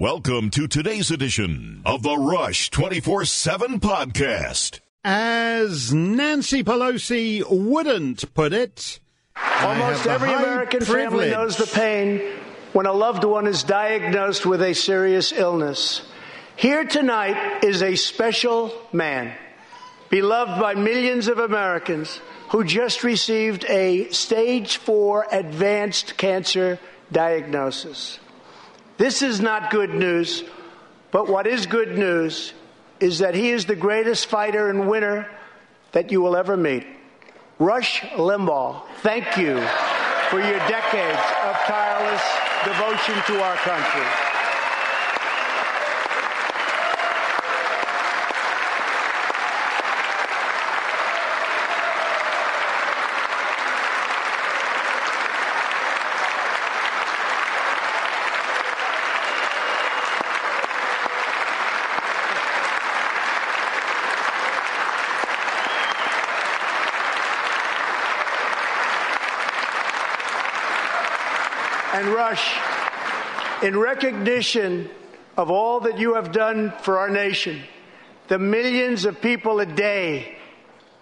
Welcome to today's edition of the Rush 24 7 podcast. As Nancy Pelosi wouldn't put it, almost every American privilege. family knows the pain when a loved one is diagnosed with a serious illness. Here tonight is a special man, beloved by millions of Americans, who just received a stage four advanced cancer diagnosis. This is not good news, but what is good news is that he is the greatest fighter and winner that you will ever meet. Rush Limbaugh, thank you for your decades of tireless devotion to our country. and Rush, in recognition of all that you have done for our nation, the millions of people a day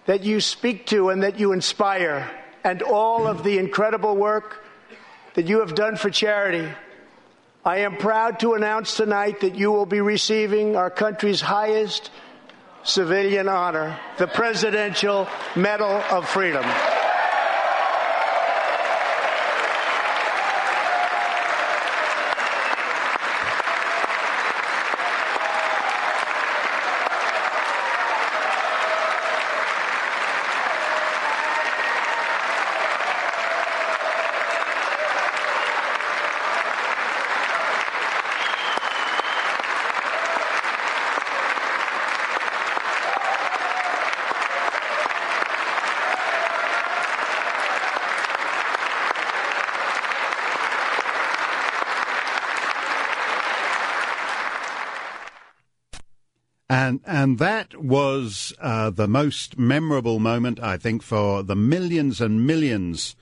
that you speak to and that you inspire, and all of the incredible work that you have done for charity, I am proud to announce tonight that you will be receiving our country's highest civilian honor, the Presidential Medal of Freedom. And that was uh, the most memorable moment, I think, for the millions and millions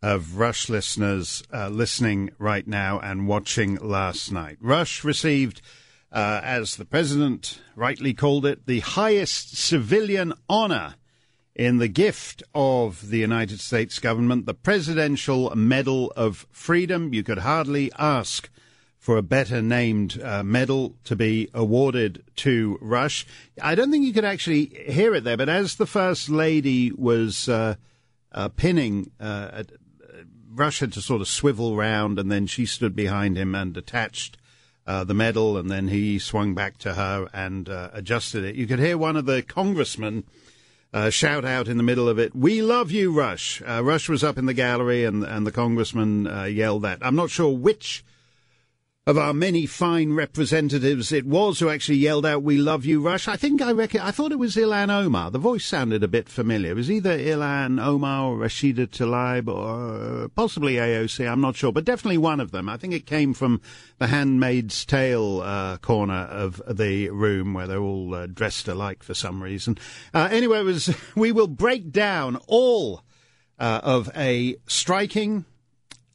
of Rush listeners uh, listening right now and watching last night. Rush received, uh, as the president rightly called it, the highest civilian honor in the gift of the United States government, the Presidential Medal of Freedom. You could hardly ask for a better named uh, medal to be awarded to Rush. I don't think you could actually hear it there, but as the First Lady was uh, uh, pinning, uh, Rush had to sort of swivel round, and then she stood behind him and attached uh, the medal, and then he swung back to her and uh, adjusted it. You could hear one of the congressmen. Uh, shout out in the middle of it, "We love you, Rush!" Uh, Rush was up in the gallery, and and the congressman uh, yelled that. I'm not sure which of our many fine representatives it was who actually yelled out, We love you, Rush. I think I reckon, I thought it was Ilhan Omar. The voice sounded a bit familiar. It was either Ilhan Omar or Rashida Tlaib or possibly AOC, I'm not sure, but definitely one of them. I think it came from the Handmaid's Tale uh, corner of the room where they're all uh, dressed alike for some reason. Uh, anyway, was, we will break down all uh, of a striking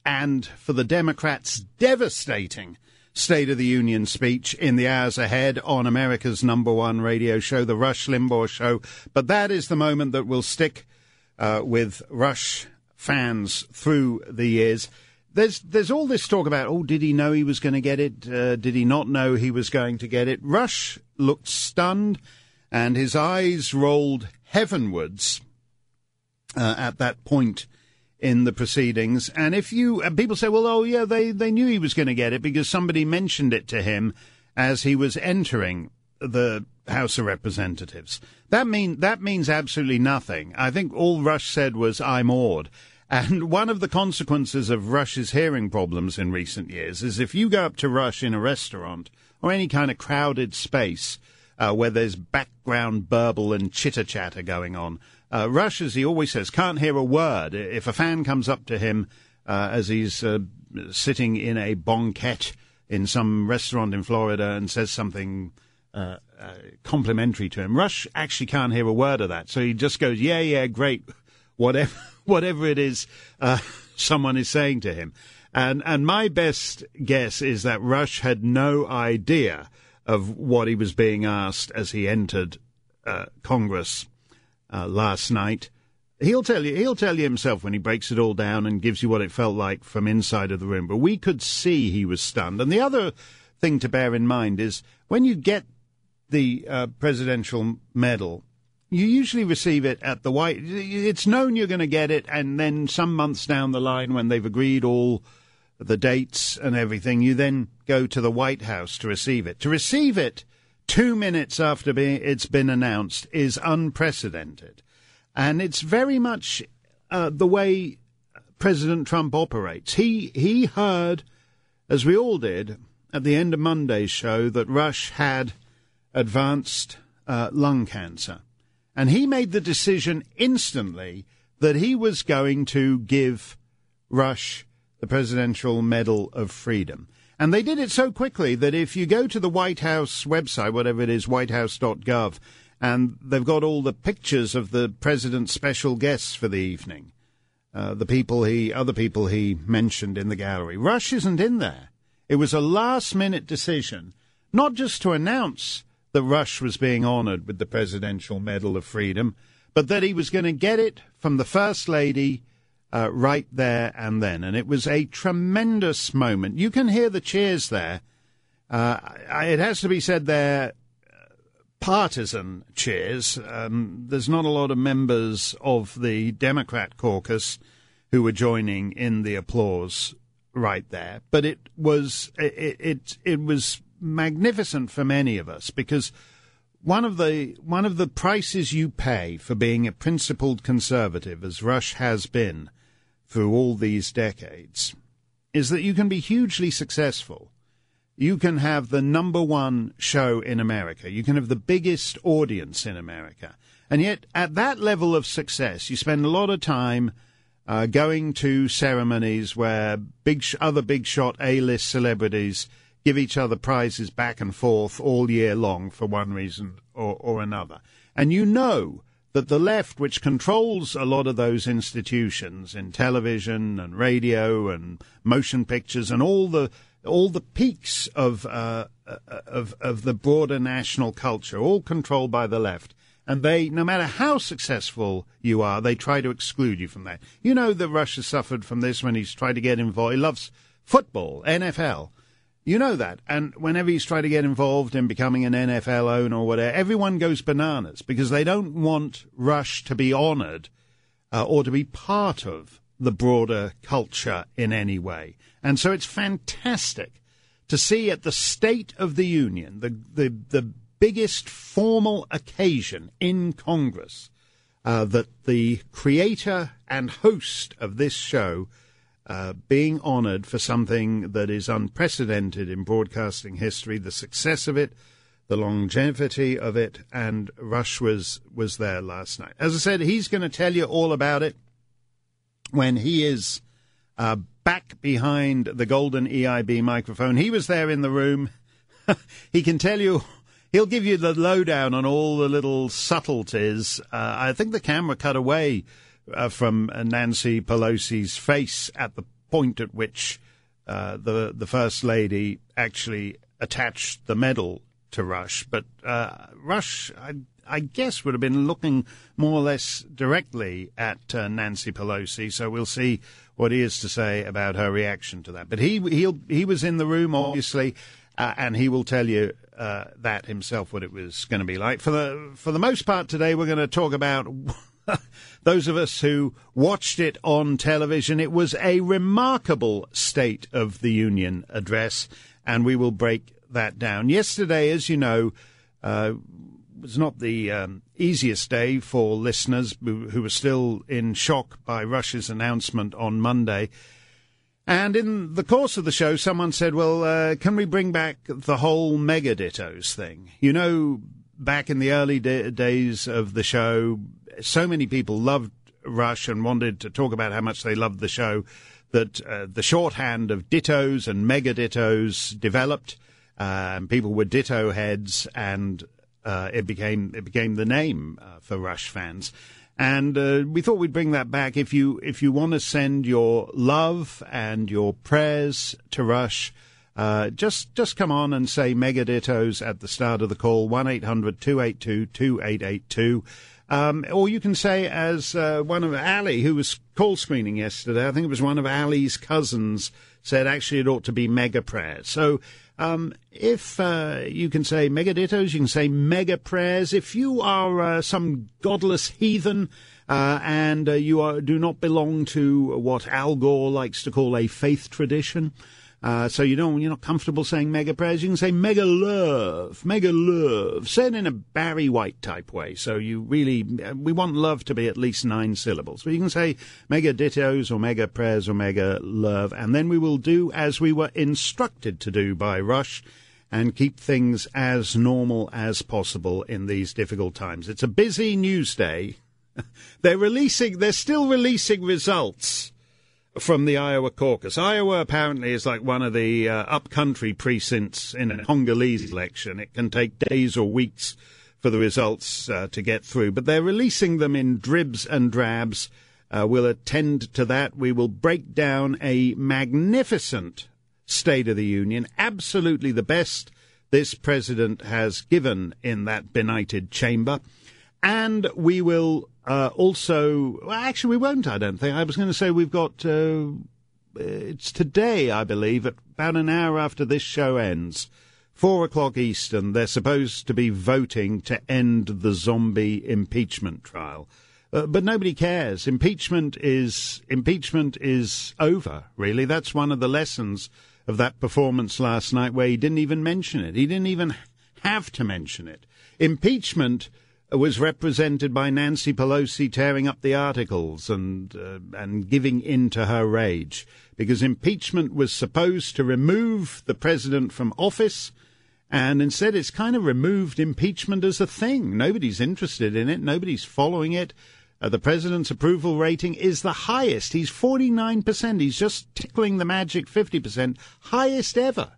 and for the Democrats devastating State of the Union speech in the hours ahead on America's number one radio show, The Rush Limbaugh Show. But that is the moment that will stick uh, with Rush fans through the years. There's there's all this talk about oh did he know he was going to get it uh, did he not know he was going to get it Rush looked stunned and his eyes rolled heavenwards uh, at that point in the proceedings. And if you and people say, well, oh yeah, they they knew he was going to get it because somebody mentioned it to him as he was entering the House of Representatives. That mean that means absolutely nothing. I think all Rush said was, "I'm awed." And one of the consequences of Rush's hearing problems in recent years is if you go up to Rush in a restaurant or any kind of crowded space uh, where there's background burble and chitter chatter going on, uh, Rush, as he always says, can't hear a word. If a fan comes up to him uh, as he's uh, sitting in a banquette in some restaurant in Florida and says something uh, uh, complimentary to him, Rush actually can't hear a word of that. So he just goes, "Yeah, yeah, great, whatever, whatever it is uh, someone is saying to him." And and my best guess is that Rush had no idea of what he was being asked as he entered Congress uh, last night. He'll tell you. He'll tell you himself when he breaks it all down and gives you what it felt like from inside of the room. But we could see he was stunned. And the other thing to bear in mind is when you get the uh, presidential medal, you usually receive it at the White. It's known you're going to get it, and then some months down the line, when they've agreed all the dates and everything, you then go to the White House to receive it. To receive it two minutes after being, it's been announced is unprecedented. And it's very much uh, the way President Trump operates. He, he heard, as we all did, at the end of Monday's show, that Rush had advanced uh, lung cancer. And he made the decision instantly that he was going to give Rush the Presidential Medal of Freedom. And they did it so quickly that if you go to the White House website, whatever it is, whitehouse.gov, and they've got all the pictures of the president's special guests for the evening, uh, the people he, other people he mentioned in the gallery. Rush isn't in there. It was a last minute decision, not just to announce that Rush was being honoured with the Presidential Medal of Freedom, but that he was going to get it from the First Lady uh, right there and then. And it was a tremendous moment. You can hear the cheers there. Uh, it has to be said they're partisan cheers. Um, there's not a lot of members of the Democrat caucus who were joining in the applause right there, but it was it, it, it was magnificent for many of us because one of the one of the prices you pay for being a principled conservative, as Rush has been through all these decades, is that you can be hugely successful. You can have the number one show in America. You can have the biggest audience in America. And yet, at that level of success, you spend a lot of time uh, going to ceremonies where big sh- other big shot A-list celebrities give each other prizes back and forth all year long for one reason or, or another. And you know that the left, which controls a lot of those institutions in television and radio and motion pictures and all the all the peaks of uh, uh of of the broader national culture, all controlled by the left. And they, no matter how successful you are, they try to exclude you from that. You know that Russia suffered from this when he's tried to get involved. He loves football, NFL. You know that. And whenever he's tried to get involved in becoming an NFL owner or whatever, everyone goes bananas because they don't want Rush to be honoured uh, or to be part of the broader culture in any way. And so it's fantastic to see at the State of the Union, the, the, the biggest formal occasion in Congress, uh, that the creator and host of this show uh, being honoured for something that is unprecedented in broadcasting history, the success of it, the longevity of it, and Rush was, was there last night. As I said, he's going to tell you all about it when he is uh, back behind the golden EIB microphone. He was there in the room. he can tell you he'll give you the lowdown on all the little subtleties. Uh, I think the camera cut away uh, from Nancy Pelosi's face at the point at which uh, the the first lady actually attached the medal to Rush. But uh, Rush, I, I, guess, would have been looking more or less directly at uh, Nancy Pelosi. So we'll see what he has to say about her reaction to that. But he he he was in the room, obviously. Uh, and he will tell you uh, that himself what it was going to be like. For the for the most part today, we're going to talk about those of us who watched it on television, it was a remarkable State of the Union address, and we will break that down. Yesterday, as you know, uh, was not the um, easiest day for listeners who, were still in shock by Rush's announcement on Monday. And in the course of the show, someone said, well, uh, can we bring back the whole Megadittos thing? You know, back in the early da- days of the show, so many people loved Rush and wanted to talk about how much they loved the show that uh, the shorthand of dittos and mega dittos developed. Uh, and people were ditto heads, and uh, it became it became the name uh, for Rush fans. And uh, we thought we'd bring that back. If you if you want to send your love and your prayers to Rush, uh, just just come on and say mega dittos at the start of the call one 282 2882 um, or you can say, as uh, one of Ali, who was call screening yesterday, I think it was one of Ali's cousins, said actually it ought to be mega prayers. So um, if uh, you can say mega dittos, you can say mega prayers. If you are uh, some godless heathen uh, and uh, you are, do not belong to what Al Gore likes to call a faith tradition, uh, so you don't, you're not comfortable saying mega prayers, you can say mega love, mega love. Say it in a Barry White type way. So you really, we want love to be at least nine syllables. But you can say mega dittos or mega prayers or mega love. And then we will do as we were instructed to do by Rush and keep things as normal as possible in these difficult times. It's a busy news day. they're releasing, they're still releasing results from the Iowa caucus. Iowa apparently is like one of the uh, upcountry precincts in a Congolese election. It can take days or weeks for the results uh, to get through, but they're releasing them in dribs and drabs. Uh, we'll attend to that. We will break down a magnificent State of the Union, absolutely the best this president has given in that benighted chamber. And we will uh, also, actually, we won't, I don't think. I was going to say we've got, uh, it's today, I believe, at about an hour after this show ends, four o'clock Eastern, they're supposed to be voting to end the zombie impeachment trial. Uh, but nobody cares. Impeachment is impeachment is over. Really, that's one of the lessons of that performance last night, where he didn't even mention it. He didn't even have to mention it. Impeachment was represented by Nancy Pelosi tearing up the articles and uh, and giving in to her rage because impeachment was supposed to remove the president from office and instead it's kind of removed impeachment as a thing. Nobody's interested in it. Nobody's following it. Uh, the president's approval rating is the highest. He's 49% he's just tickling the magic 50% highest ever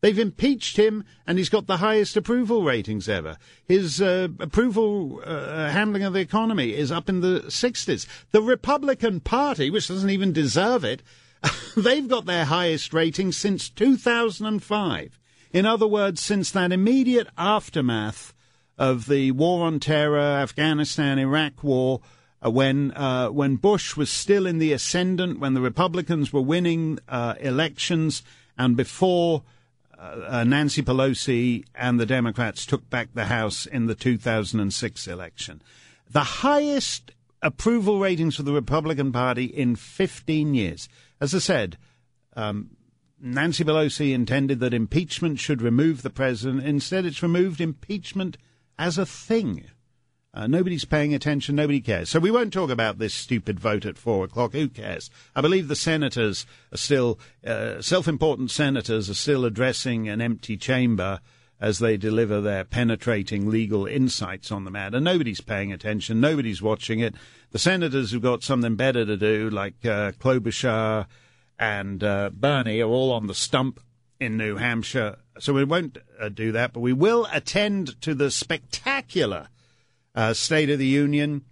They've impeached him, and he's got the highest approval ratings ever. His uh, approval uh, handling of the economy is up in the 60s. The Republican Party, which doesn't even deserve it, they've got their highest rating since 2005. In other words, since that immediate aftermath of the war on terror, Afghanistan, Iraq war, uh, when uh, when Bush was still in the ascendant, when the Republicans were winning uh, elections, and before uh, uh, Nancy Pelosi and the Democrats took back the House in the 2006 election. The highest approval ratings for the Republican Party in 15 years. As I said, um, Nancy Pelosi intended that impeachment should remove the president. Instead, it's removed impeachment as a thing. Uh, nobody's paying attention. Nobody cares. So we won't talk about this stupid vote at four o'clock. Who cares? I believe the senators are still, uh, self-important senators are still addressing an empty chamber as they deliver their penetrating legal insights on the matter. Nobody's paying attention. Nobody's watching it. The senators who've got something better to do, like uh, Klobuchar and uh, Bernie, are all on the stump in New Hampshire. So we won't uh, do that, but we will attend to the spectacular uh, State of the Union.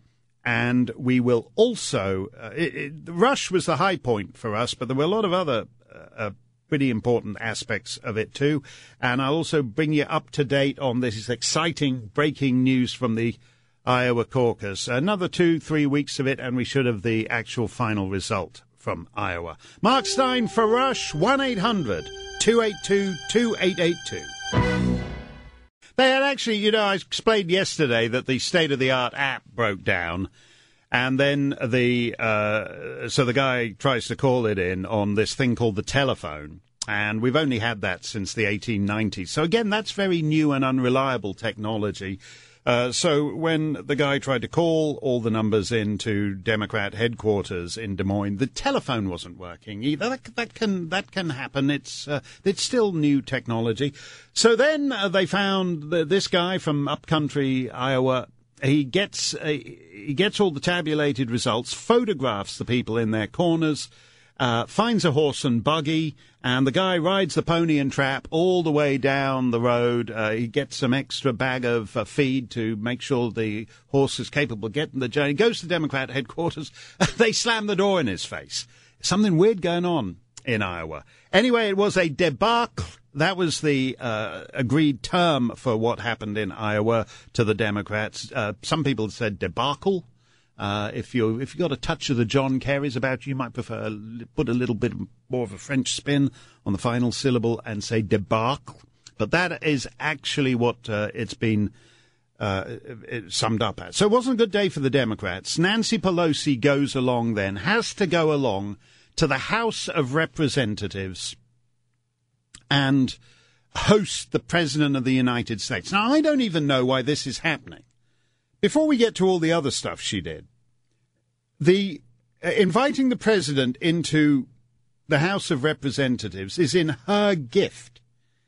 And we will also. Uh, it, it, Rush was the high point for us, but there were a lot of other uh, uh, pretty important aspects of it too. And I'll also bring you up to date on this exciting breaking news from the Iowa caucus. Another two, three weeks of it, and we should have the actual final result from Iowa. Mark Steyn for Rush, 1 800 282 2882. They had actually, you know, I explained yesterday that the state of the art app broke down. And then the uh, so the guy tries to call it in on this thing called the telephone, and we've only had that since the 1890s. So again, that's very new and unreliable technology. Uh, so when the guy tried to call all the numbers into Democrat headquarters in Des Moines, the telephone wasn't working either. That, that can that can happen. It's uh, it's still new technology. So then uh, they found the, this guy from upcountry Iowa. He gets uh, he gets all the tabulated results, photographs the people in their corners, uh, finds a horse and buggy, and the guy rides the pony and trap all the way down the road. Uh, he gets some extra bag of uh, feed to make sure the horse is capable of getting the journey. Goes to Democrat headquarters. they slam the door in his face. Something weird going on in Iowa. Anyway, it was a debacle. That was the uh, agreed term for what happened in Iowa to the Democrats. Uh, some people said debacle. Uh, if you if you got a touch of the John Kerry's about you, you might prefer put a little bit more of a French spin on the final syllable and say debacle. But that is actually what uh, it's been uh, it summed up as. So it wasn't a good day for the Democrats. Nancy Pelosi goes along then, has to go along to the House of Representatives and host the President of the United States. Now, I don't even know why this is happening. Before we get to all the other stuff she did, the uh, inviting the president into the House of Representatives is in her gift.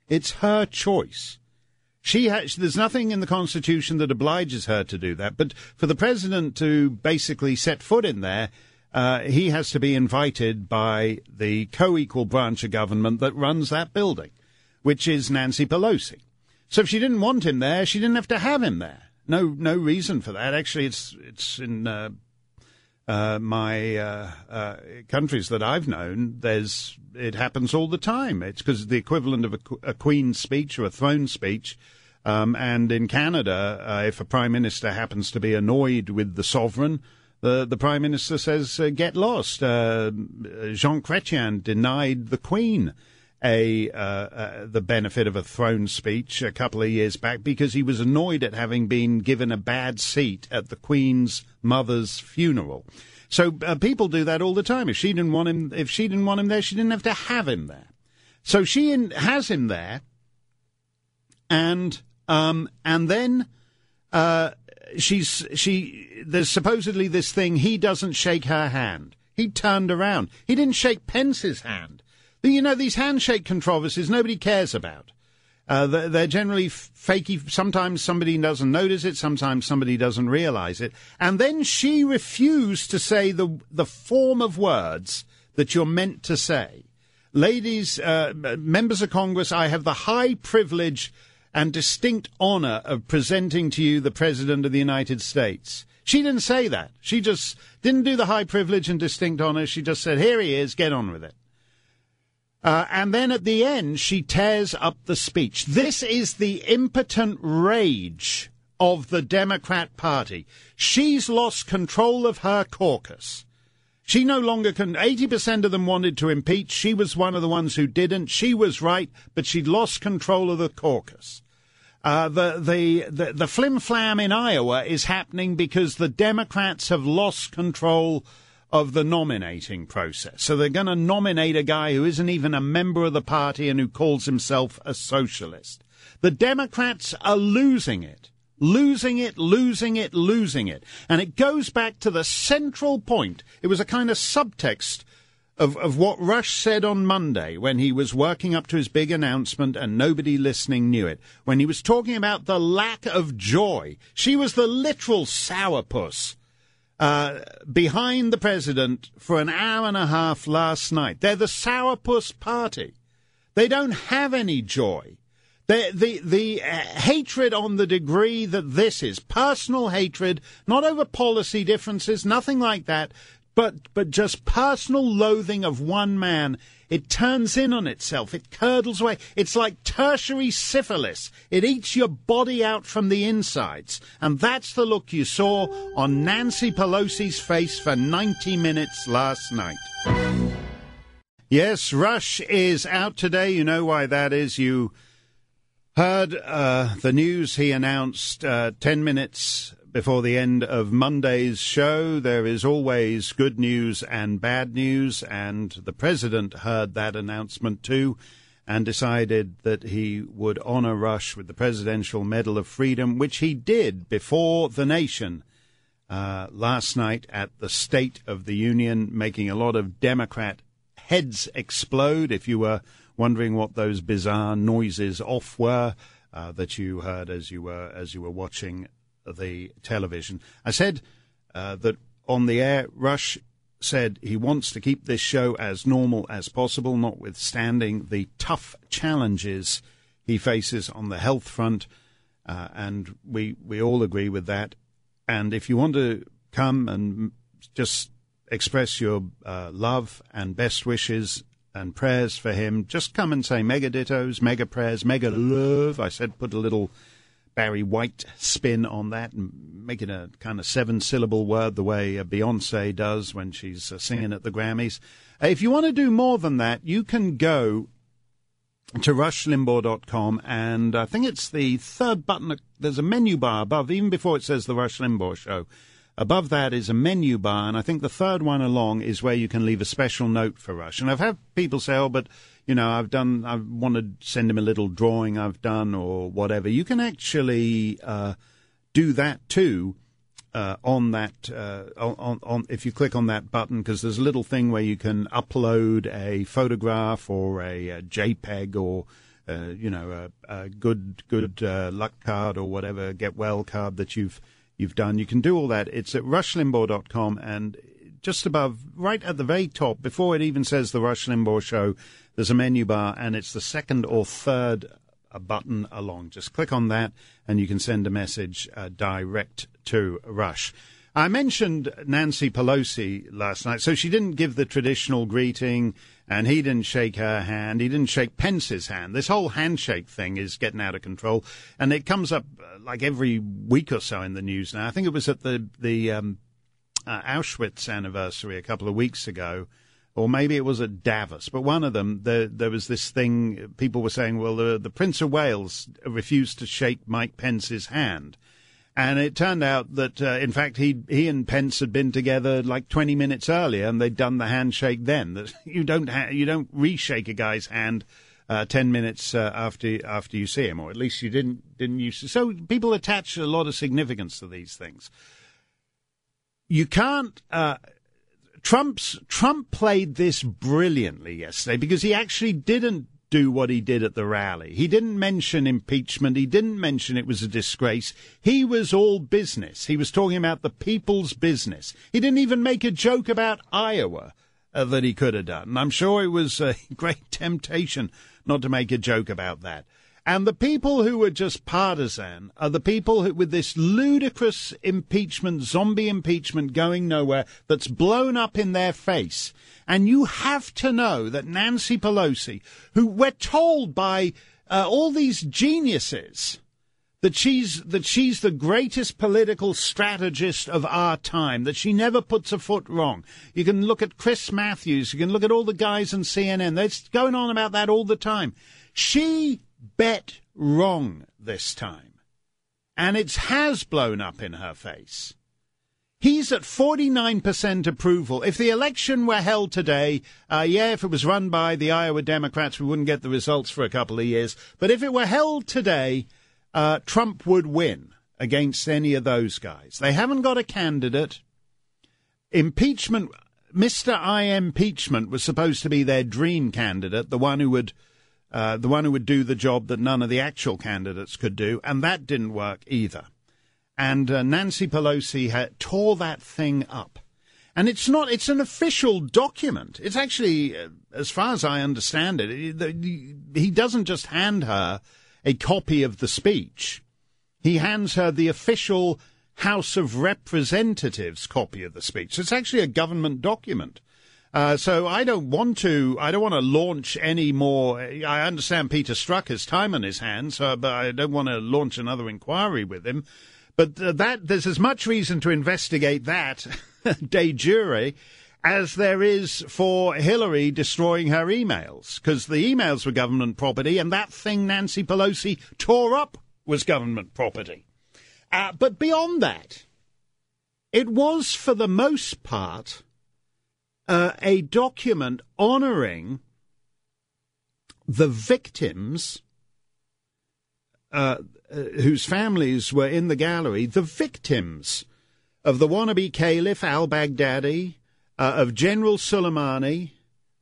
It's her choice. She has, there's nothing in the Constitution that obliges her to do that, but for the president to basically set foot in there, uh, he has to be invited by the co-equal branch of government that runs that building, which is Nancy Pelosi. So if she didn't want him there, she didn't have to have him there no no reason for that. Actually, it's it's in uh, uh, my uh, uh countries that I've known. There's it happens all the time. It's because the equivalent of a, a, queen's speech or a throne speech. Um, and in Canada, uh, if a prime minister happens to be annoyed with the sovereign, the the prime minister says, uh, "Get lost." Jean Chrétien denied the queen a uh, uh, the benefit of a throne speech a couple of years back because he was annoyed at having been given a bad seat at the Queen's mother's funeral. So uh, people do that all the time. If she didn't want him, if she didn't want him there, she didn't have to have him there. So she in, has him there, and um, and then uh, she's she. There's supposedly this thing. He doesn't shake her hand. He turned around. He didn't shake Pence's hand. You know, these handshake controversies nobody cares about. Uh, they're generally fakey. Sometimes somebody doesn't notice it. Sometimes somebody doesn't realize it. And then she refused to say the the form of words that you're meant to say. Ladies, uh, members of Congress, I have the high privilege and distinct honor of presenting to you the President of the United States. She didn't say that. She just didn't do the high privilege and distinct honor. She just said, here he is, get on with it. Uh, and then at the end, she tears up the speech. This is the impotent rage of the Democrat Party. She's lost control of her caucus. She no longer can. 80% of them wanted to impeach. She was one of the ones who didn't. She was right, but she'd lost control of the caucus. Uh, the, the, the, the flim flam in Iowa is happening because the Democrats have lost control of the nominating process. So they're going to nominate a guy who isn't even a member of the party and who calls himself a socialist. The Democrats are losing it. Losing it, losing it, losing it. And it goes back to the central point. It was a kind of subtext of, of what Rush said on Monday when he was working up to his big announcement and nobody listening knew it. When he was talking about the lack of joy. She was the literal sourpuss uh, behind the president for an hour and a half last night. They're the sourpuss party. They don't have any joy. The, the, the uh, hatred on the degree that this is personal hatred, not over policy differences, nothing like that, but, but just personal loathing of one man it turns in on itself. It curdles away. It's like tertiary syphilis. It eats your body out from the insides. And that's the look you saw on Nancy Pelosi's face for 90 minutes last night. Yes, Rush is out today. You know why that is. You heard uh, the news he announced uh, 10 minutes before the end of Monday's show. There is always good news and bad news, and the president heard that announcement too and decided that he would honor Rush with the Presidential Medal of Freedom, which he did before the nation uh, last night at the State of the Union, making a lot of Democrat heads explode. If you were wondering what those bizarre noises off were. Uh, that you heard as you were as you were watching the television. I said uh, that on the air, Rush said he wants to keep this show as normal as possible, notwithstanding the tough challenges he faces on the health front. Uh, and we, we all agree with that. And if you want to come and just express your uh, love and best wishes and prayers for him, just come and say mega dittos, mega prayers, mega love. I said put a little Barry White spin on that it a kind of seven syllable word the way uh, Beyonce does when she's uh, singing at the Grammys. Uh, if you want to do more than that, you can go to rushlimbaugh.com and I think it's the third button. There's a menu bar above, even before it says the Rush Limbaugh Show. Above that is a menu bar, and I think the third one along is where you can leave a special note for Rush. And I've had people say, "Oh, but you know, I've done, I want to send him a little drawing I've done or whatever." You can actually uh, do that too uh, on that uh, on, on if you click on that button because there's a little thing where you can upload a photograph or a, a JPEG or uh, you know a, a good good uh, luck card or whatever get well card that you've you've done. You can do all that. It's at rushlimbaugh.com and just above, right at the very top, before it even says the Rush Limbaugh Show, there's a menu bar and it's the second or third a button along. Just click on that and you can send a message uh, direct to Rush. I mentioned Nancy Pelosi last night, so she didn't give the traditional greeting and he didn't shake her hand. He didn't shake Pence's hand. This whole handshake thing is getting out of control, and it comes up uh, like every week or so in the news now. I think it was at the the um, uh, Auschwitz anniversary a couple of weeks ago or maybe it was at Davos, but one of them, there, there was this thing, people were saying, well, the, the Prince of Wales refused to shake Mike Pence's hand. And it turned out that, uh, in fact, he he and Pence had been together like 20 minutes earlier, and they'd done the handshake then. That you don't ha- you don't reshake a guy's hand uh, 10 minutes uh, after after you see him, or at least you didn't didn't use. So people attach a lot of significance to these things. You can't. Trump's Trump played this brilliantly yesterday because he actually didn't do what he did at the rally. He didn't mention impeachment. He didn't mention it was a disgrace. He was all business. He was talking about the people's business. He didn't even make a joke about Iowa uh, that he could have done. I'm sure it was a great temptation not to make a joke about that. And the people who are just partisan are the people who, with this ludicrous impeachment, zombie impeachment going nowhere that's blown up in their face. And you have to know that Nancy Pelosi, who we're told by uh, all these geniuses that she's that she's the greatest political strategist of our time, that she never puts a foot wrong. You can look at Chris Matthews, you can look at all the guys on CNN. They're going on about that all the time. She bet wrong this time. And it has blown up in her face. He's at 49% approval. If the election were held today, uh, yeah, if it was run by the Iowa Democrats, we wouldn't get the results for a couple of years. But if it were held today, uh, Trump would win against any of those guys. They haven't got a candidate. Impeachment, Mr. I impeachment was supposed to be their dream candidate, the one who would uh, the one who would do the job that none of the actual candidates could do, and that didn't work either. And uh, Nancy Pelosi tore that thing up. And it's not, it's an official document. It's actually, uh, as far as I understand it, he doesn't just hand her a copy of the speech. He hands her the official House of Representatives copy of the speech. It's actually a government document. Uh, so I don't want to. I don't want to launch any more. I understand Peter Strzok has time on his hands, uh, but I don't want to launch another inquiry with him. But uh, that there's as much reason to investigate that de jure as there is for Hillary destroying her emails, because the emails were government property, and that thing Nancy Pelosi tore up was government property. Uh, but beyond that, it was for the most part uh, a document honoring the victims uh, uh, whose families were in the gallery, the victims of the wannabe caliph al Baghdadi, uh, of General Soleimani,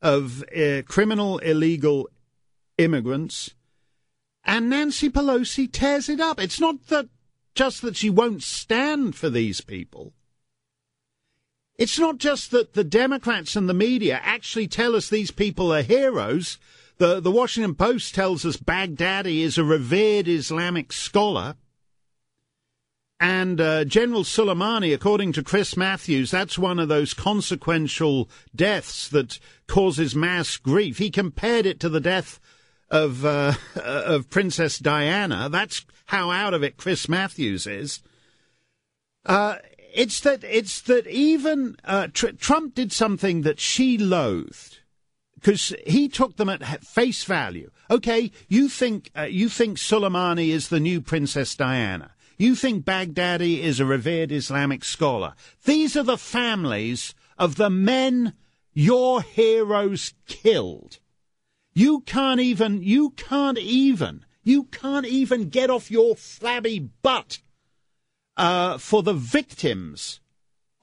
of uh, criminal illegal immigrants. And Nancy Pelosi tears it up. It's not that just that she won't stand for these people. It's not just that the Democrats and the media actually tell us these people are heroes. The, the Washington Post tells us Baghdadi is a revered Islamic scholar. And uh, General Soleimani, according to Chris Matthews, that's one of those consequential deaths that causes mass grief. He compared it to the death of uh, of Princess Diana. That's how out of it Chris Matthews is. Uh, it's that it's that even uh, tr- Trump did something that she loathed because he took them at face value. Okay, you think uh, you think Soleimani is the new Princess Diana. You think Baghdadi is a revered Islamic scholar. These are the families of the men your heroes killed. You can't even, you can't even, you can't even get off your flabby butt uh, for the victims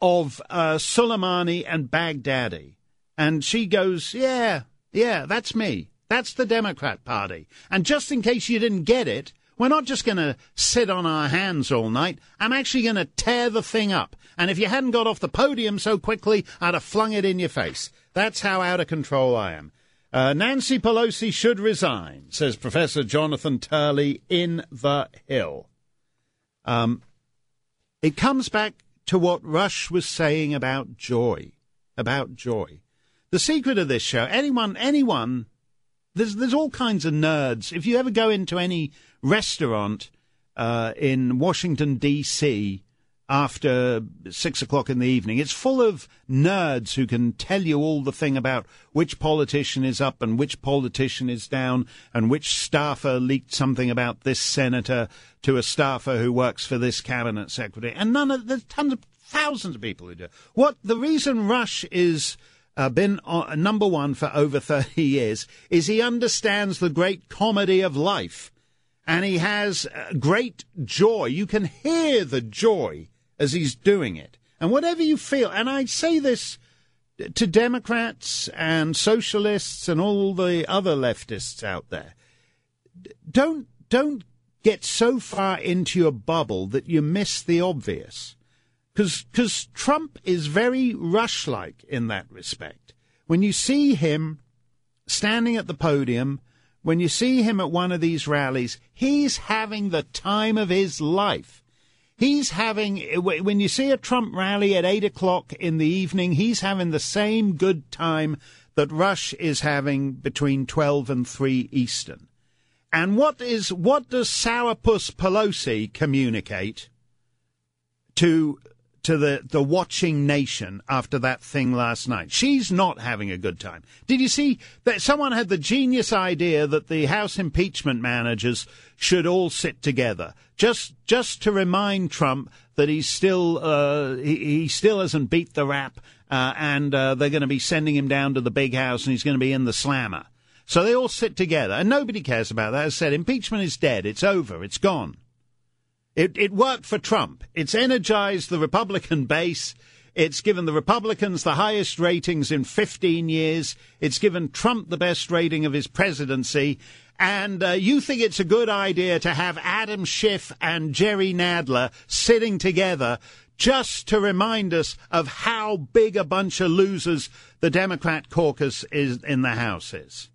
of uh, Soleimani and Baghdadi. And she goes, Yeah, yeah, that's me. That's the Democrat Party. And just in case you didn't get it, we're not just going to sit on our hands all night. I'm actually going to tear the thing up. And if you hadn't got off the podium so quickly, I'd have flung it in your face. That's how out of control I am. Uh, Nancy Pelosi should resign, says Professor Jonathan Turley in The Hill. Um, it comes back to what Rush was saying about joy. About joy. The secret of this show, anyone, anyone, there's, there's all kinds of nerds. If you ever go into any restaurant uh, in Washington, D.C., after six o'clock in the evening. It's full of nerds who can tell you all the thing about which politician is up and which politician is down and which staffer leaked something about this senator to a staffer who works for this cabinet secretary. And none of there's tons of thousands of people who do. What the reason Rush is uh, been uh, number one for over 30 years is he understands the great comedy of life and he has uh, great joy. You can hear the joy as he's doing it. And whatever you feel, and I say this to Democrats and socialists and all the other leftists out there, don't don't get so far into your bubble that you miss the obvious. Because Trump is very Rush like in that respect. When you see him standing at the podium, when you see him at one of these rallies, he's having the time of his life. He's having, when you see a Trump rally at 8 o'clock in the evening, he's having the same good time that Rush is having between 12 and 3 Eastern. And what is, what does Sourpuss Pelosi communicate to to the, the watching nation after that thing last night. She's not having a good time. Did you see that someone had the genius idea that the House impeachment managers should all sit together just just to remind Trump that he's still uh, he, he still hasn't beat the rap uh, and uh, they're going to be sending him down to the big house and he's going to be in the slammer. So they all sit together and nobody cares about that. As I said, impeachment is dead. It's over. It's gone. It, it worked for Trump. It's energized the Republican base. It's given the Republicans the highest ratings in 15 years. It's given Trump the best rating of his presidency. And uh, you think it's a good idea to have Adam Schiff and Jerry Nadler sitting together just to remind us of how big a bunch of losers the Democrat caucus is in the House is.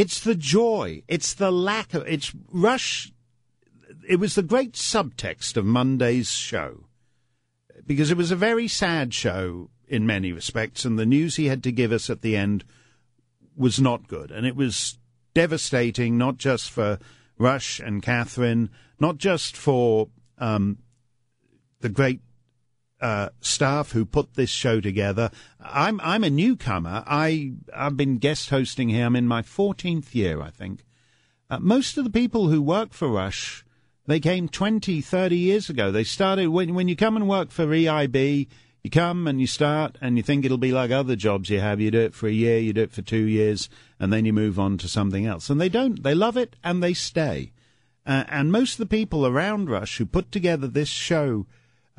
It's the joy. It's the lack of. It's Rush it was the great subtext of Monday's show because it was a very sad show in many respects, and the news he had to give us at the end was not good, and it was devastating not just for Rush and Catherine, not just for um, the great uh, staff who put this show together. I'm I'm a newcomer. I I've been guest hosting here. I'm in my 14th year, I think. Uh, most of the people who work for Rush they came 20, 30 years ago. They started when when you come and work for EIB, you come and you start and you think it'll be like other jobs you have. You do it for a year, you do it for two years, and then you move on to something else. And they don't. They love it and they stay. Uh, and most of the people around Rush who put together this show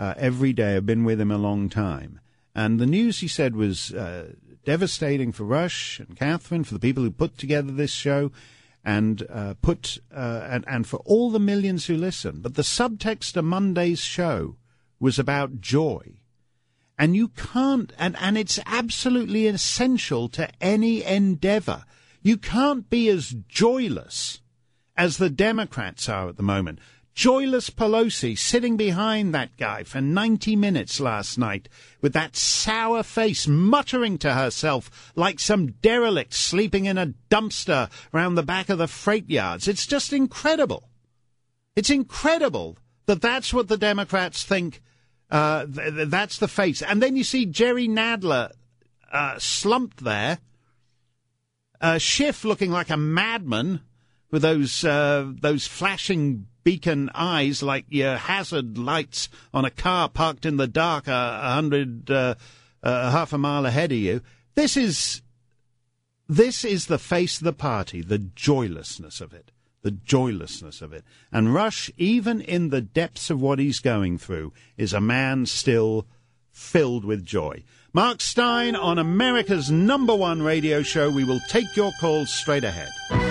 uh, every day have been with him a long time. And the news he said was uh, devastating for Rush and Catherine, for the people who put together this show and uh, put uh, and, and for all the millions who listen. But the subtext of Monday's show was about joy. And you can't, and, and it's absolutely essential to any endeavor. You can't be as joyless as the Democrats are at the moment. Joyless Pelosi sitting behind that guy for 90 minutes last night with that sour face, muttering to herself like some derelict sleeping in a dumpster round the back of the freight yards. It's just incredible. It's incredible that that's what the Democrats think. Uh, th- that's the face. And then you see Jerry Nadler uh, slumped there. Uh, Schiff looking like a madman with those uh, those flashing beacon eyes like your hazard lights on a car parked in the dark a, a hundred uh, uh, half a mile ahead of you. This is this is the face of the party, the joylessness of it the joylessness of it. And Rush, even in the depths of what he's going through, is a man still filled with joy. Mark Steyn on America's number one radio show. We will take your calls straight ahead.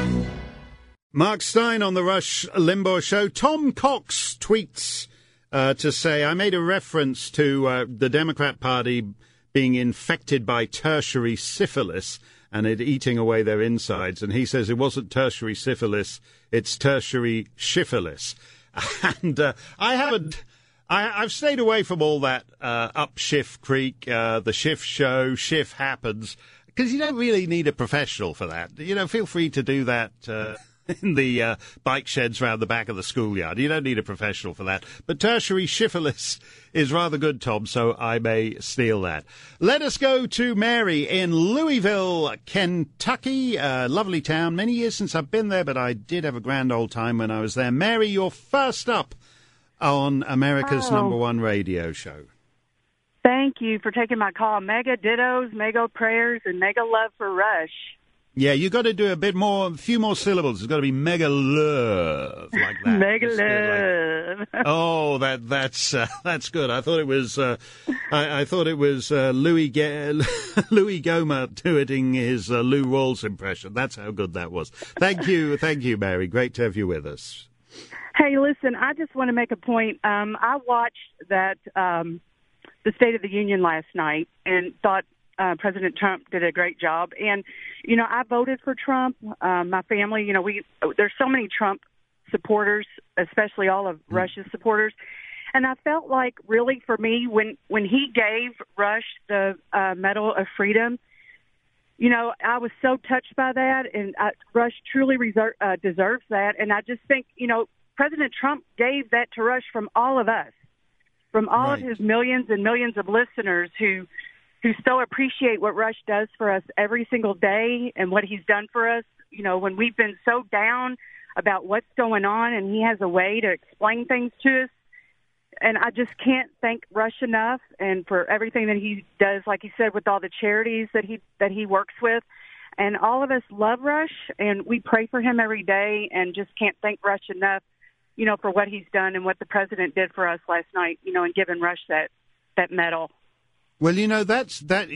Mark Steyn on the Rush Limbaugh show. Tom Cox tweets uh, to say, I made a reference to uh, the Democrat Party being infected by tertiary syphilis and it eating away their insides. And he says it wasn't tertiary syphilis, it's tertiary syphilis. And uh, I haven't. I, have stayed away from all that uh, up Schiff Creek, uh, the Schiff Show, Schiff Happens, because you don't really need a professional for that. You know, feel free to do that. In the uh, bike sheds round the back of the schoolyard. You don't need a professional for that. But tertiary syphilis is rather good, Tom, so I may steal that. Let us go to Mary in Louisville, Kentucky. A lovely town. Many years since I've been there, but I did have a grand old time when I was there. Mary, you're first up on America's oh. number one radio show. Thank you for taking my call. Mega dittos, mega prayers, and mega love for Rush. Yeah, you've got to do a bit more, a few more syllables. It's got to be mega love like that. mega love. Like, oh, that that's uh, that's good. I thought it was, uh, I, I, thought it was uh, Louis Ga- Louis Gohmert doing his uh, Lou Rawls impression. That's how good that was. Thank you, thank you, Mary. Great to have you with us. Hey, listen, I just want to make a point. Um, I watched that um, the State of the Union last night and thought uh, President Trump did a great job. And, you know, I voted for Trump. Um, my family, you know, we there's so many Trump supporters, especially all of mm. Rush's supporters. And I felt like really for me when when he gave Rush the uh, Medal of Freedom, you know, I was so touched by that, and I, Rush truly reserve, uh, deserves that. And I just think, you know, President Trump gave that to Rush from all of us, from all right. of his millions and millions of listeners who who so appreciate what Rush does for us every single day and what he's done for us. You know, when we've been so down about what's going on and he has a way to explain things to us. And I just can't thank Rush enough and for everything that he does, like he said, with all the charities that he that he works with. And all of us love Rush and we pray for him every day and just can't thank Rush enough, you know, for what he's done and what the president did for us last night, you know, and giving Rush that that medal. Well, you know that's that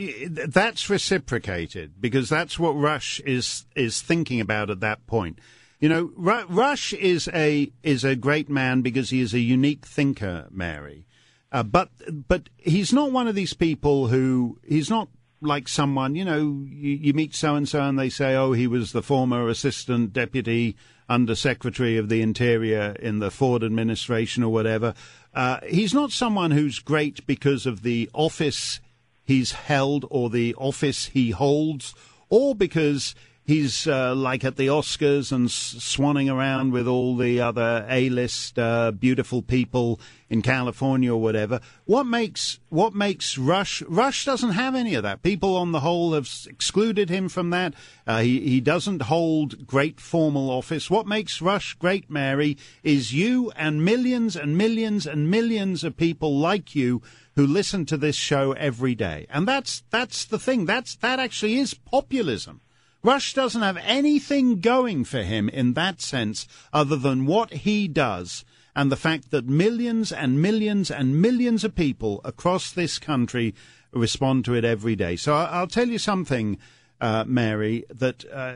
that's reciprocated because that's what Rush is is thinking about at that point. You know, Rush is a is a great man because he is a unique thinker, Mary. Uh, but but he's not one of these people who he's not like someone you know you, you meet so and so and they say oh he was the former assistant deputy undersecretary of the interior in the Ford administration or whatever uh, he's not someone who's great because of the office he's held or the office he holds, or because he's uh, like at the Oscars and swanning around with all the other A-list uh, beautiful people in California or whatever. What makes what makes Rush Rush doesn't have any of that. People on the whole have excluded him from that. Uh, he he doesn't hold great formal office. What makes Rush great, Mary, is you and millions and millions and millions of people like you who listen to this show every day. And that's that's the thing. That's that actually is populism. Rush doesn't have anything going for him in that sense other than what he does and the fact that millions and millions and millions of people across this country respond to it every day. So I'll tell you something, uh, Mary, that uh,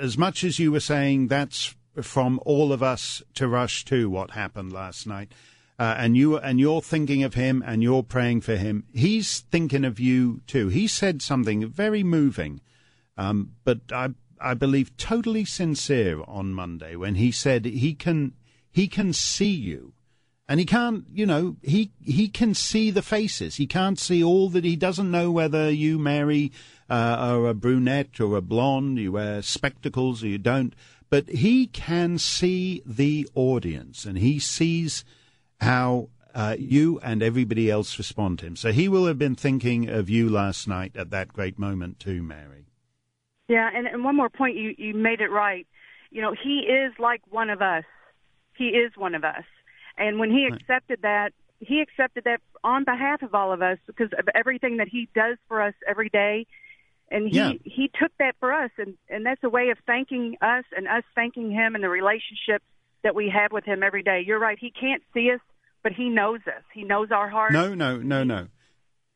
as much as you were saying that's from all of us to rush to what happened last night, uh, and you and you're thinking of him and you're praying for him, he's thinking of you too. He said something very moving, um, but I I believe totally sincere on Monday when he said he can he can see you. And he can't, you know, he he can see the faces. He can't see all that. He doesn't know whether you, Mary, uh, are a brunette or a blonde. You wear spectacles or you don't. But he can see the audience, and he sees how uh, you and everybody else respond to him. So he will have been thinking of you last night at that great moment too, Mary. Yeah, and, and one more point, you, you made it right. You know, he is like one of us. He is one of us. And when he accepted that, he accepted that on behalf of all of us because of everything that he does for us every day. And he, yeah. he took that for us, and, and that's a way of thanking us and us thanking him and the relationship that we have with him every day. You're right. He can't see us, but he knows us. He knows our heart. No, no, no, no.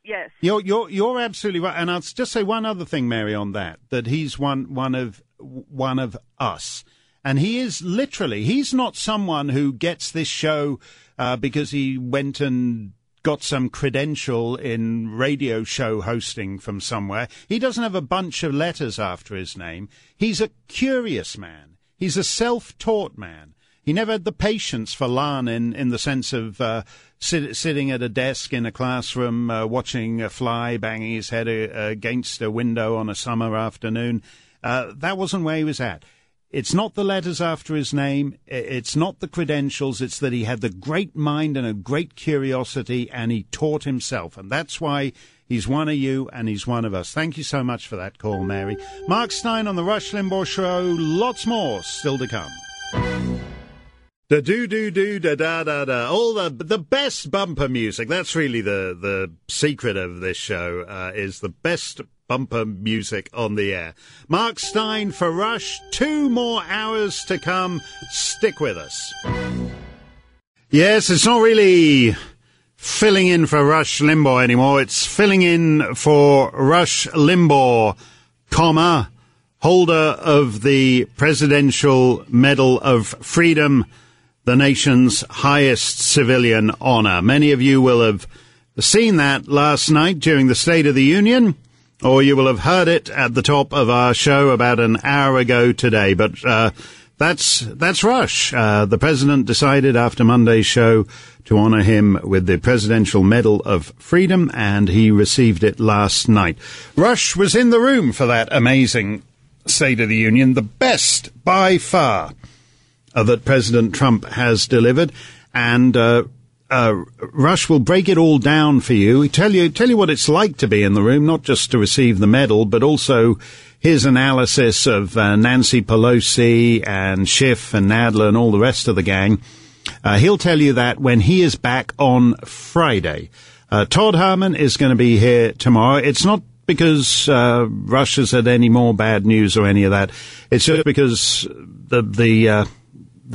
Yes. You're you're you're absolutely right. And I'll just say one other thing, Mary, on that that he's one one of one of us. And he is literally, he's not someone who gets this show uh, because he went and got some credential in radio show hosting from somewhere. He doesn't have a bunch of letters after his name. He's a curious man. He's a self taught man. He never had the patience for Lan in, in the sense of uh, sit, sitting at a desk in a classroom uh, watching a fly banging his head a, uh, against a window on a summer afternoon. Uh, that wasn't where he was at. It's not the letters after his name. It's not the credentials. It's that he had the great mind and a great curiosity and he taught himself. And that's why he's one of you and he's one of us. Thank you so much for that call, Mary. Mark Steyn on the Rush Limbaugh Show. Lots more still to come. The do do do da da da da. All the the best bumper music. That's really the the secret of this show. Uh, is the best bumper music on the air. Mark Steyn for Rush. Two more hours to come. Stick with us. Yes, it's not really filling in for Rush Limbaugh anymore. It's filling in for Rush Limbaugh, comma holder of the Presidential Medal of Freedom the nation's highest civilian honor. Many of you will have seen that last night during the State of the Union, or you will have heard it at the top of our show about an hour ago today. But uh, that's that's Rush. Uh, the president decided after Monday's show to honor him with the Presidential Medal of Freedom, and he received it last night. Rush was in the room for that amazing State of the Union, the best by far uh, that President Trump has delivered, and uh, uh, Rush will break it all down for you. Tell you tell you what it's like to be in the room, not just to receive the medal, but also his analysis of uh, Nancy Pelosi and Schiff and Nadler and all the rest of the gang. Uh, he'll tell you that when he is back on Friday. Uh, Todd Herman is going to be here tomorrow. It's not because uh, Rush's had any more bad news or any of that. It's just because the the uh,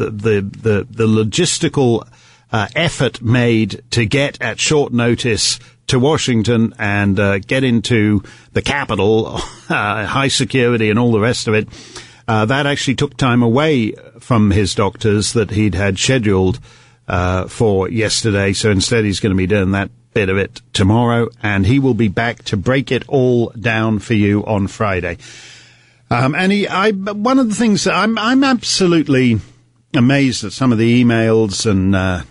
the the the, logistical uh, effort made to get at short notice to Washington and uh, get into the capital, uh, high security and all the rest of it. Uh, that actually took time away from his doctors that he'd had scheduled uh, for yesterday. So instead, he's going to be doing that bit of it tomorrow, and he will be back to break it all down for you on Friday. Um, and he, I, one of the things that I'm, I'm absolutely amazed at some of the emails and uh,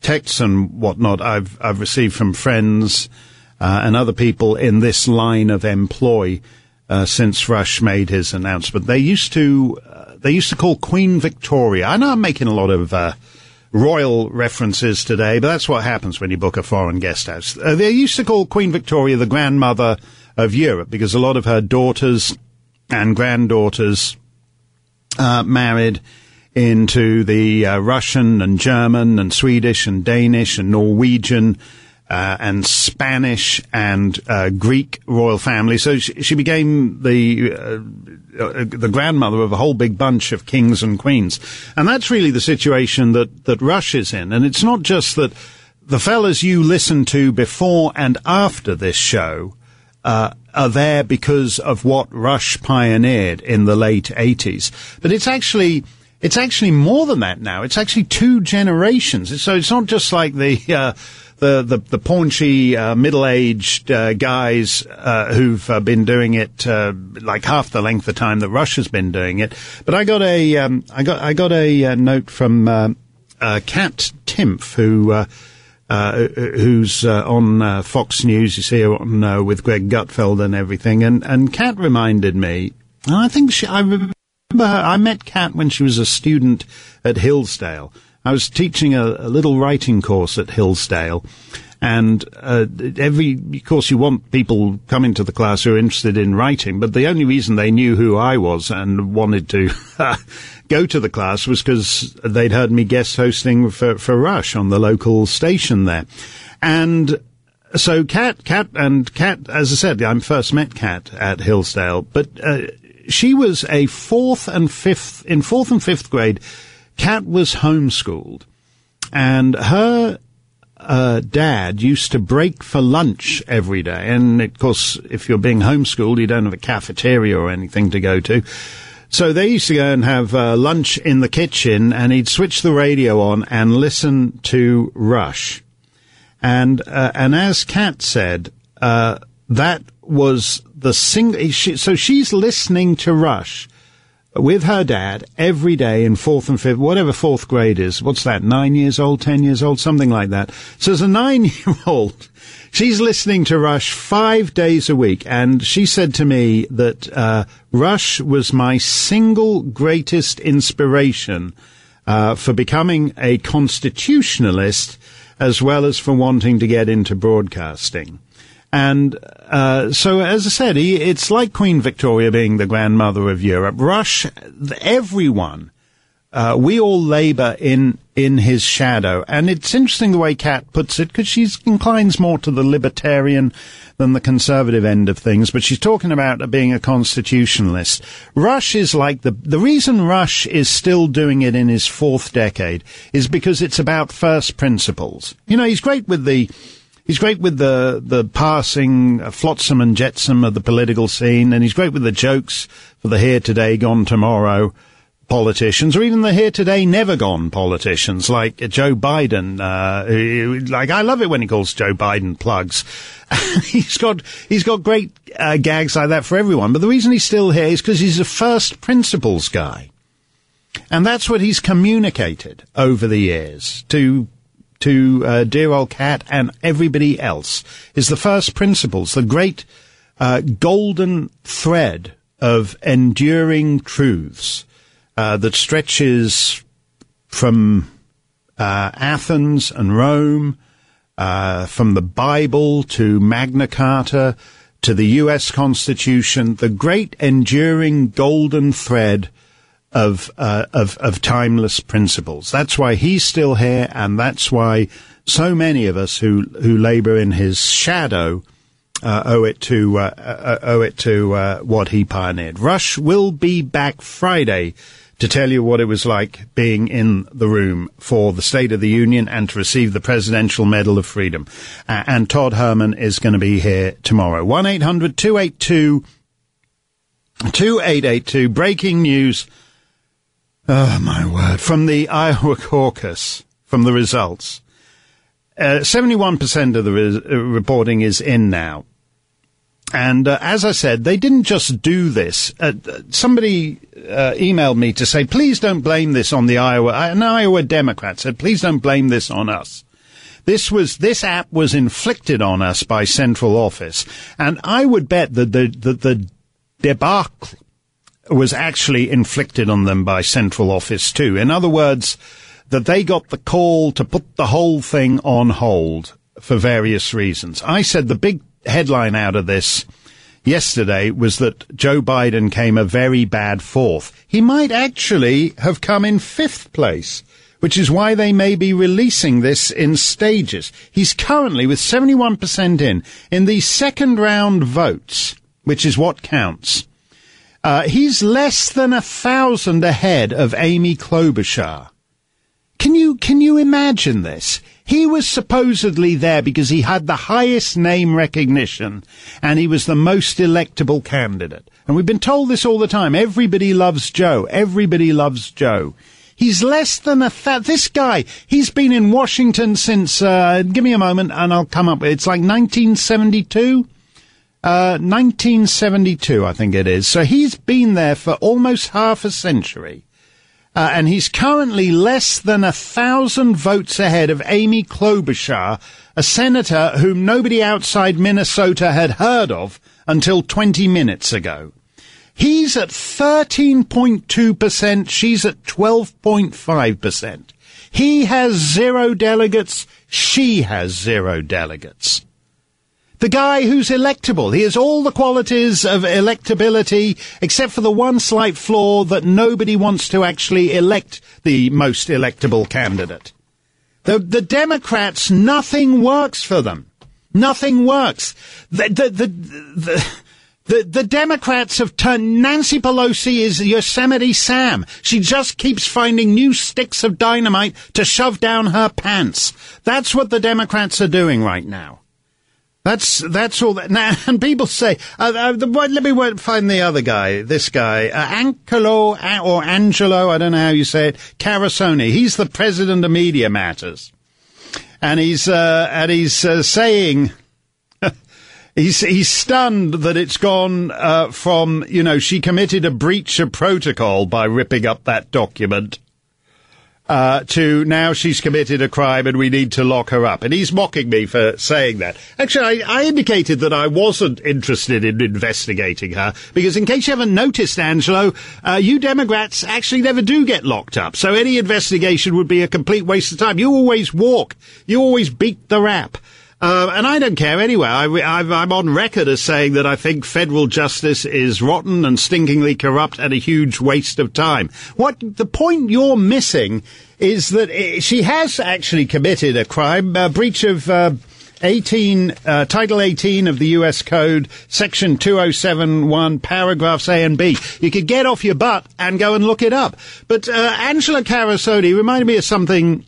texts and whatnot I've I've received from friends uh, and other people in this line of employ uh, since Rush made his announcement. They used to uh, they used to call Queen Victoria. I know I'm making a lot of uh, royal references today, but that's what happens when you book a foreign guest house. Uh, they used to call Queen Victoria the grandmother of Europe because a lot of her daughters and granddaughters married into the uh, Russian and German and Swedish and Danish and Norwegian uh, and Spanish and uh, Greek royal family. So she, she became the uh, uh, the grandmother of a whole big bunch of kings and queens, and that's really the situation that that is in. And it's not just that the fellas you listen to before and after this show. Uh, are there because of what Rush pioneered in the late 80s. But it's actually it's actually more than that now. It's actually two generations. So it's not just like the uh, the the, the paunchy uh, middle aged uh, guys uh, who've uh, been doing it uh, like half the length of time that Rush's been doing it. But I got a um, I got I got a note from Kat Timpf who. who's on Fox News? You see her on with Greg Gutfeld and everything, and and Kat reminded me. And I think she, I remember I met Kat when she was a student at Hillsdale. I was teaching a, a little writing course at Hillsdale, and uh, every of course you want people coming to the class who are interested in writing, but the only reason they knew who I was and wanted to go to the class was because they'd heard me guest hosting for, for Rush on the local station there, and so Kat, Kat, and Kat, as I said, I first met Kat at Hillsdale, but uh, she was a fourth and fifth, in fourth and fifth grade, Kat was homeschooled. And her uh, dad used to break for lunch every day. And of course, if you're being homeschooled, you don't have a cafeteria or anything to go to. So they used to go and have uh, lunch in the kitchen, and he'd switch the radio on and listen to Rush. And uh, and as Kat said, uh, that was the single. She, so she's listening to Rush with her dad every day in fourth and fifth, whatever fourth grade is. What's that? Nine years old, ten years old, something like that. So as a nine-year-old, she's listening to Rush five days a week, and she said to me that uh, Rush was my single greatest inspiration uh, for becoming a constitutionalist, as well as for wanting to get into broadcasting. And uh, so, as I said, it's like Queen Victoria being the grandmother of Europe. Rush, everyone, uh, we all labour in in his shadow, and it's interesting the way Kat puts it because she inclines more to the libertarian than the conservative end of things. But she's talking about being a constitutionalist. Rush is like the the reason Rush is still doing it in his fourth decade is because it's about first principles. You know, he's great with the He's great with the the passing uh, flotsam and jetsam of the political scene, and he's great with the jokes for the here today, gone tomorrow politicians, or even the here today, never gone politicians, like Joe Biden. Uh, like I love it when he calls Joe Biden plugs. he's got he's got great uh, gags like that for everyone. But the reason he's still here is because he's a first principles guy. And that's what he's communicated over the years to to uh, dear old Kat and everybody else is the first principles, the great uh, golden thread of enduring truths uh, that stretches from uh, Athens and Rome, uh, from the Bible to Magna Carta to the U.S. Constitution, the great enduring golden thread of, uh, of, of timeless principles. That's why he's still here, and that's why so many of us who, who labor in his shadow, uh, owe it to, uh, uh owe it to, uh, what he pioneered. Rush will be back Friday to tell you what it was like being in the room for the State of the Union and to receive the Presidential Medal of Freedom. And Todd Herman is going to be here tomorrow. 1-800-282 2882. Breaking news Oh, my word. From the Iowa caucus, from the results, uh, 71% of the uh, reporting is in now. And uh, as I said, they didn't just do this. Uh, somebody uh, emailed me to say, please don't blame this on the Iowa, uh, an Iowa Democrat said, please don't blame this on us. This was, this app was inflicted on us by central office. And I would bet that the, the, the debacle was actually inflicted on them by central office too. In other words, that they got the call to put the whole thing on hold for various reasons. I said the big headline out of this yesterday was that Joe Biden came a very bad fourth. He might actually have come in fifth place, which is why they may be releasing this in stages. He's currently with 71% in, in the second round votes, which is what counts. Uh, he's less than a thousand ahead of Amy Klobuchar. Can you can you imagine this? He was supposedly there because he had the highest name recognition and he was the most electable candidate. And we've been told this all the time. Everybody loves Joe. Everybody loves Joe. He's less than a th- this guy. He's been in Washington since. Uh, give me a moment, and I'll come up. with It's like 1972. Uh, 1972, I think it is. So he's been there for almost half a century. Uh, and he's currently less than a thousand votes ahead of Amy Klobuchar, a senator whom nobody outside Minnesota had heard of until 20 minutes ago. He's at 13.2%, she's at 12.5%. He has zero delegates, she has zero delegates. The guy who's electable. He has all the qualities of electability, except for the one slight flaw that nobody wants to actually elect the most electable candidate. The, the Democrats, nothing works for them. Nothing works. The, the, the, the, the, the Democrats have turned, Nancy Pelosi is Yosemite Sam. She just keeps finding new sticks of dynamite to shove down her pants. That's what the Democrats are doing right now. That's that's all that. Now, and people say, uh, uh, the, let me find the other guy. This guy, uh, Ancelo or Angelo, I don't know how you say it. Carusone. He's the president of Media Matters, and he's uh, and he's uh, saying. He's he's stunned that it's gone uh, from you know she committed a breach of protocol by ripping up that document uh, to now she's committed a crime and we need to lock her up. And he's mocking me for saying that. Actually, I, I indicated that I wasn't interested in investigating her because, in case you haven't noticed, Angelo, uh, you Democrats actually never do get locked up. So any investigation would be a complete waste of time. You always walk. You always beat the rap. Uh, and I don't care anyway. I, am on record as saying that I think federal justice is rotten and stinkingly corrupt and a huge waste of time. What the point you're missing is that it, she has actually committed a crime, a breach of. Uh, 18, uh, Title 18 of the U.S. Code, Section 2071, paragraphs A and B. You could get off your butt and go and look it up. But uh, Angela Carusone reminded me of something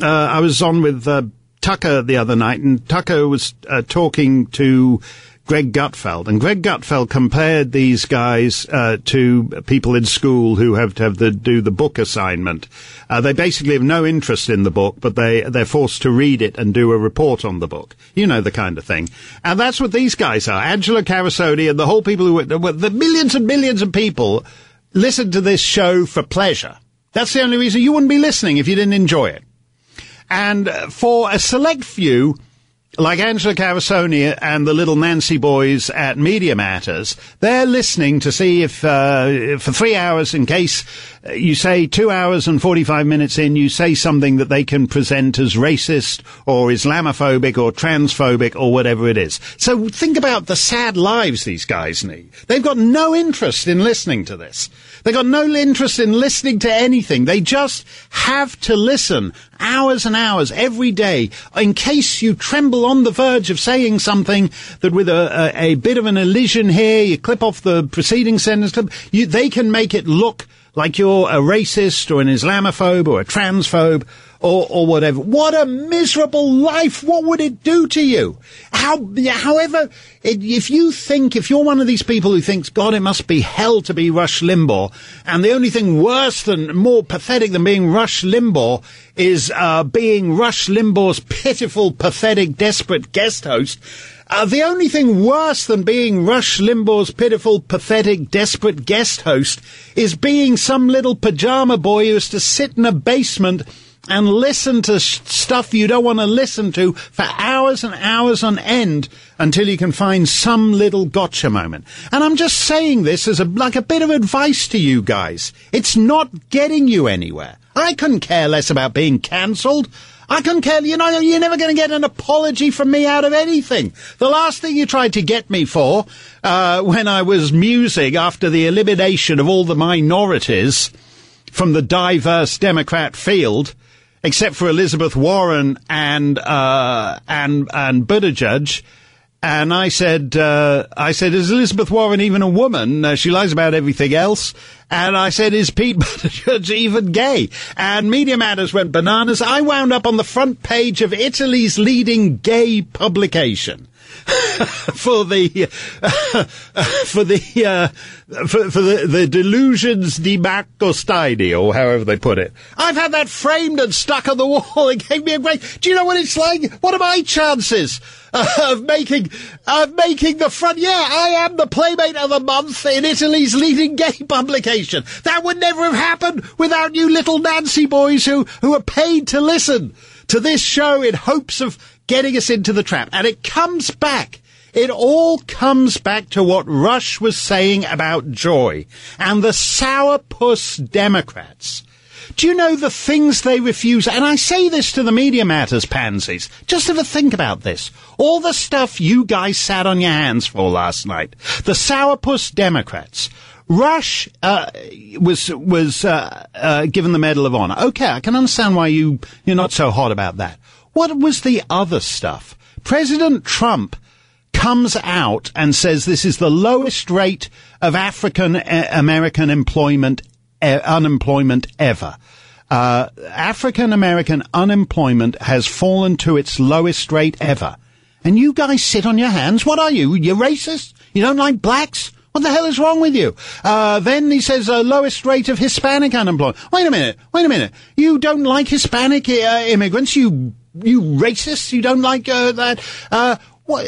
uh, I was on with uh, Tucker the other night, and Tucker was uh, talking to Greg Gutfeld, and Greg Gutfeld compared these guys uh, to people in school who have to have the, do the book assignment. Uh, they basically have no interest in the book, but they they're forced to read it and do a report on the book. You know the kind of thing, and that's what these guys are. Angela Carusone and the whole people who the millions and millions of people listen to this show for pleasure. That's the only reason you wouldn't be listening if you didn't enjoy it. And for a select few, like Angela Carusone and the little Nancy boys at Media Matters, they're listening to see if, uh, for three hours, in case you say two hours and 45 minutes in, you say something that they can present as racist or Islamophobic or transphobic or whatever it is. So think about the sad lives these guys need. They've got no interest in listening to this. They got no interest in listening to anything. They just have to listen hours and hours every day in case you tremble on the verge of saying something that with a, a, a bit of an elision here, you clip off the preceding sentence, you, they can make it look like you're a racist or an Islamophobe or a transphobe or, or whatever. What a miserable life. What would it do to you? How, however, it, if you think, if you're one of these people who thinks, God, it must be hell to be Rush Limbaugh, and the only thing worse than, more pathetic than being Rush Limbaugh is, uh, being Rush Limbaugh's pitiful, pathetic, desperate guest host, uh, the only thing worse than being Rush Limbaugh's pitiful, pathetic, desperate guest host is being some little pajama boy who has to sit in a basement and listen to sh- stuff you don't want to listen to for hours and hours on end until you can find some little gotcha moment. And I'm just saying this as a, like a bit of advice to you guys. It's not getting you anywhere. I couldn't care less about being cancelled. I couldn't care, you know, you're never going to get an apology from me out of anything. The last thing you tried to get me for, uh, when I was musing after the elimination of all the minorities from the diverse Democrat field, except for Elizabeth Warren and uh, and and Buttigieg, And I said, uh, I said, is Elizabeth Warren even a woman? Uh, she lies about everything else. And I said, is Pete Buttigieg even gay? And Media Matters went bananas. I wound up on the front page of Italy's leading gay publication. for the for the uh, for, for the, the delusions di Marco Steini, or however they put it. I've had that framed and stuck on the wall. It gave me a great. Do you know what it's like? What are my chances of making of making the front? Yeah, I am the playmate of the month in Italy's leading gay publication. That would never have happened without you little Nancy boys who who are paid to listen to this show in hopes of getting us into the trap. And it comes back. It all comes back to what Rush was saying about joy and the sourpuss Democrats. Do you know the things they refuse? And I say this to the Media Matters pansies. Just have a think about this. All the stuff you guys sat on your hands for last night. The sourpuss Democrats. Rush uh, was was uh, uh, given the Medal of Honor. Okay, I can understand why you you're not so hot about that. What was the other stuff? President Trump comes out and says this is the lowest rate of African uh, American employment uh, unemployment ever. Uh, African American unemployment has fallen to its lowest rate ever. And you guys sit on your hands. What are you? You're racist? You don't like blacks? What the hell is wrong with you? Uh, then he says uh, lowest rate of Hispanic unemployment. Wait a minute. Wait a minute. You don't like Hispanic uh, immigrants? You you racist? You don't like uh, that? Uh,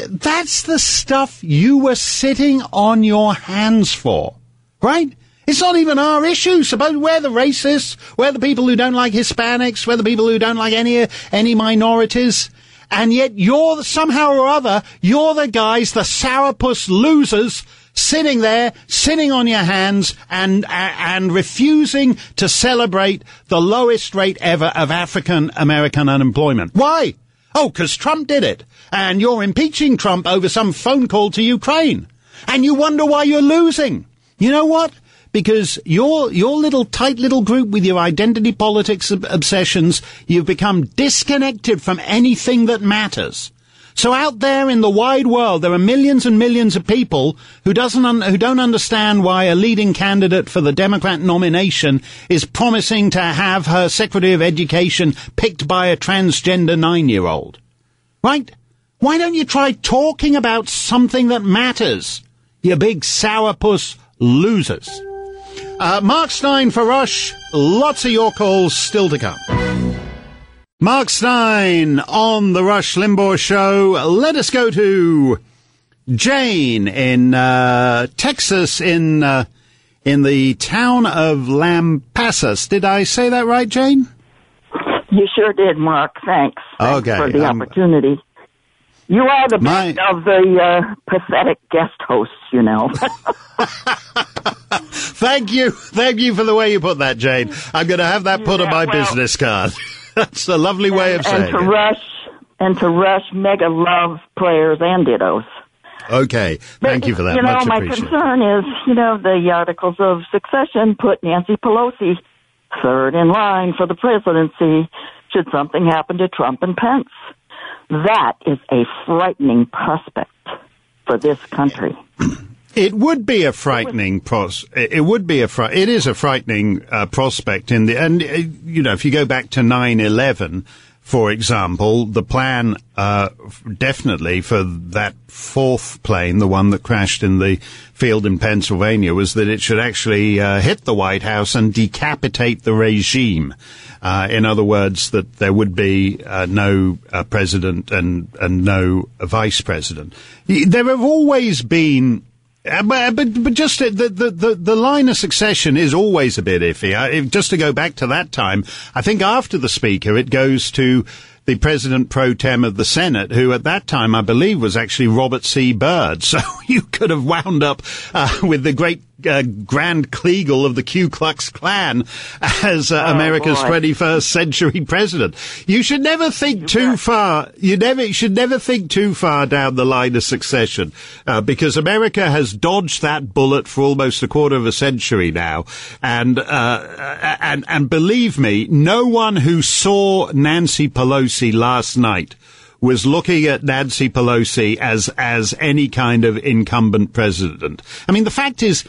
that's the stuff you were sitting on your hands for, right? It's not even our issue. Suppose we're the racists, we're the people who don't like Hispanics, we're the people who don't like any any minorities, and yet you're somehow or other you're the guys, the sourpuss losers sitting there, sitting on your hands and, and refusing to celebrate the lowest rate ever of African American unemployment. Why? Oh, because Trump did it. And you're impeaching Trump over some phone call to Ukraine. And you wonder why you're losing. You know what? Because your, your little tight little group with your identity politics ob- obsessions, you've become disconnected from anything that matters. So out there in the wide world, there are millions and millions of people who doesn't un- who don't understand why a leading candidate for the Democrat nomination is promising to have her Secretary of Education picked by a transgender nine-year-old. Right? Why don't you try talking about something that matters? You big sourpuss losers. Uh, Mark Steyn for Rush. Lots of your calls still to come. Mark Steyn on the Rush Limbaugh Show. Let us go to Jane in uh, Texas, in uh, in the town of Lampasas. Did I say that right, Jane? You sure did, Mark. Thanks. Thanks okay. for the um, opportunity. You are the my... best of the uh, pathetic guest hosts, you know. Thank you. Thank you for the way you put that, Jane. I'm going to have that put Yeah, on my well- business card. That's a lovely way of saying it. and to it. rush and to rush mega love players and dittos. Okay. Thank you for that. You know, Much my concern is, you know, the articles of succession put Nancy Pelosi third in line for the presidency should something happen to Trump and Pence. That is a frightening prospect for this country. It would be a frightening pros. It would be a fri- It is a frightening uh, prospect in the and uh, you know if you go back to 9/11, for example, the plan uh, definitely for that fourth plane, the one that crashed in the field in Pennsylvania, was that it should actually uh, hit the White House and decapitate the regime. Uh, in other words, that there would be uh, no uh, president and and no vice president. There have always been uh, but, but but just uh, the, the the the line of succession is always a bit iffy. Uh, if, just to go back to that time, I think after the speaker, it goes to the president pro tem of the Senate, who at that time I believe was actually Robert C. Byrd. So you could have wound up uh, with the great. Uh, Grand Kleagle of the Ku Klux Klan as uh, Oh, America's boy. 21st century president. You should never think too far. You never you should never think too far down the line of succession, uh, because America has dodged that bullet for almost a quarter of a century now, and uh, and and believe me, no one who saw Nancy Pelosi last night was looking at Nancy Pelosi as as any kind of incumbent president. I mean, the fact is.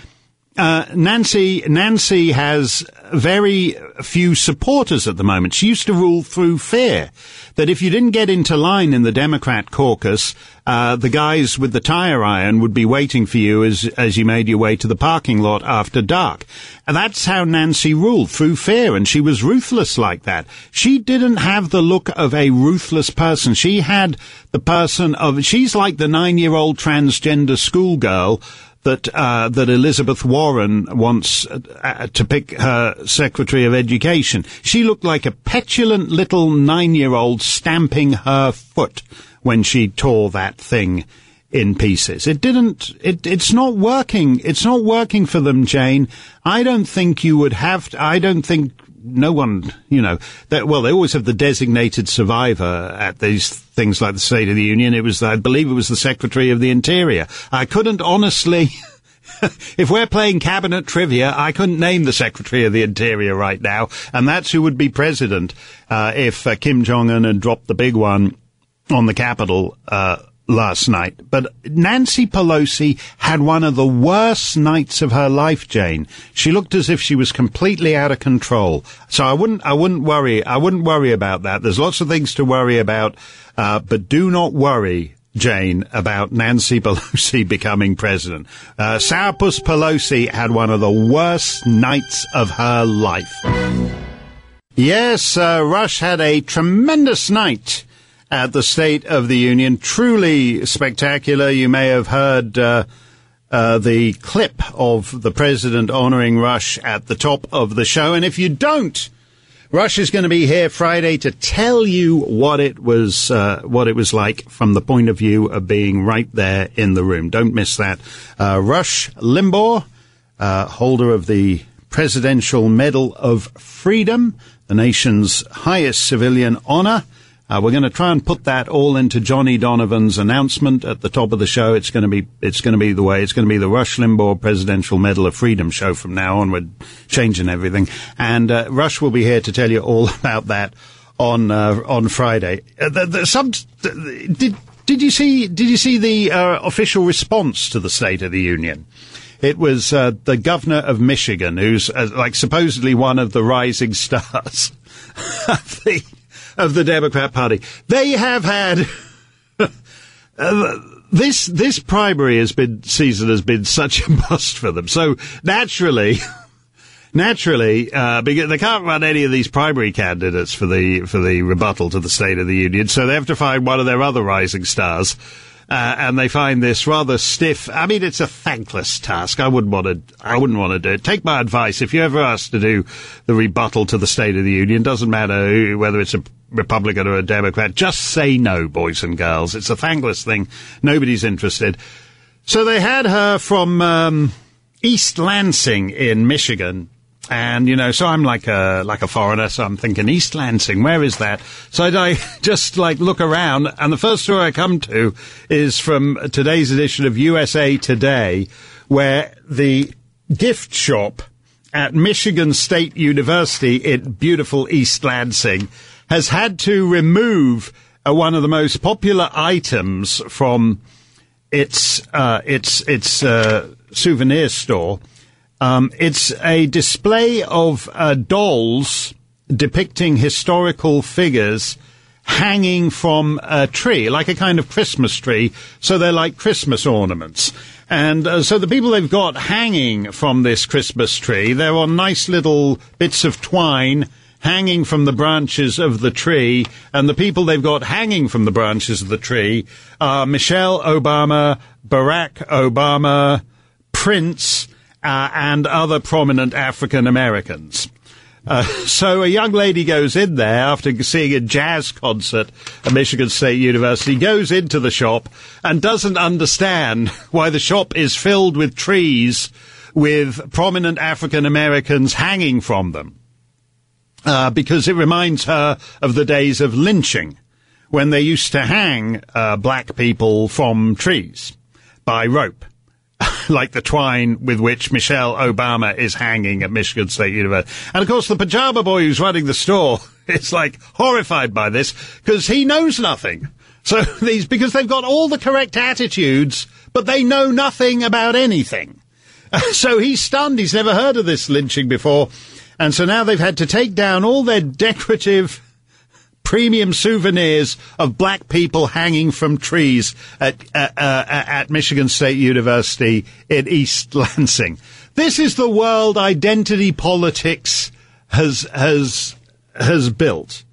Uh, Nancy Nancy has very few supporters at the moment. She used to rule through fear that if you didn't get into line in the Democrat caucus, uh, the guys with the tire iron would be waiting for you as as you made your way to the parking lot after dark. And that's how Nancy ruled through fear, and she was ruthless like that. She didn't have the look of a ruthless person. She had the person of she's like the nine year old transgender schoolgirl that uh, that Elizabeth Warren wants uh, to pick her Secretary of Education. She looked like a petulant little nine-year-old stamping her foot when she tore that thing in pieces. It didn't. It, it's not working. It's not working for them, Jane. I don't think you would have. To, I don't think no one, you know, that, well, they always have the designated survivor at these things like the State of the Union. It was, I believe it was the Secretary of the Interior. I couldn't honestly, if we're playing cabinet trivia, I couldn't name the Secretary of the Interior right now, and that's who would be president, uh, if uh, Kim Jong-un had dropped the big one on the Capitol, uh, last night. But Nancy Pelosi had one of the worst nights of her life, Jane. She looked as if she was completely out of control. So I wouldn't, I wouldn't worry, I wouldn't worry about that. There's lots of things to worry about, uh, but do not worry Jane, about Nancy Pelosi becoming president. Uh, Sourpuss Pelosi had one of the worst nights of her life. Yes, uh, Rush had a tremendous night at the State of the Union. Truly spectacular. You may have heard uh, uh, the clip of the president honoring Rush at the top of the show. And if you don't, Rush is going to be here Friday to tell you what it was, uh, what it was like from the point of view of being right there in the room. Don't miss that. Uh, Rush Limbaugh, uh, holder of the Presidential Medal of Freedom, the nation's highest civilian honor. Uh, we're going to try and put that all into Johnny Donovan's announcement at the top of the show. It's going to be it's going to be the way. It's going to be the Rush Limbaugh Presidential Medal of Freedom show from now on. We're changing everything, and uh, Rush will be here to tell you all about that on uh, on Friday. Uh, the, the, did did you see did you see the uh, official response to the State of the Union? It was uh, the governor of Michigan, who's like supposedly one of the rising stars of the of the Democrat Party. They have had uh, this this primary has been season has been such a bust for them. So naturally. Naturally, uh, because they can't run any of these primary candidates for the for the rebuttal to the State of the Union, so they have to find one of their other rising stars uh, and they find this rather stiff. I mean, it's a thankless task. I wouldn't want to. I wouldn't want to do it. Take my advice. If you ever asked to do the rebuttal to the State of the Union, doesn't matter whether it's a Republican or a Democrat, just say no, boys and girls. It's a thankless thing. Nobody's interested. So they had her from um, East Lansing in Michigan and, you know, so I'm like a, like a foreigner, so I'm thinking East Lansing, where is that? So I just like look around and the first story I come to is from today's edition of USA Today, where the gift shop at Michigan State University in beautiful East Lansing has had to remove uh, one of the most popular items from its, uh, its, its, uh, souvenir store um, it's a display of uh, dolls depicting historical figures hanging from a tree, like a kind of Christmas tree. So they're like Christmas ornaments. And uh, so the people they've got hanging from this Christmas tree, they're on nice little bits of twine hanging from the branches of the tree. And the people they've got hanging from the branches of the tree are Michelle Obama, Barack Obama, Prince, uh, and other prominent African Americans. Uh, so a young lady goes in there after seeing a jazz concert at Michigan State University, goes into the shop and doesn't understand why the shop is filled with trees with prominent African Americans hanging from them. Uh, because it reminds her of the days of lynching when they used to hang uh, black people from trees by rope. like the twine with which Michelle Obama is hanging at Michigan State University. And of course, the pajama boy who's running the store is like horrified by this because he knows nothing. So these, because they've got all the correct attitudes, but they know nothing about anything. so he's stunned. He's never heard of this lynching before. And so now they've had to take down all their decorative premium souvenirs of black people hanging from trees at, uh, uh, at Michigan State University in East Lansing. This is the world identity politics has, has, has built.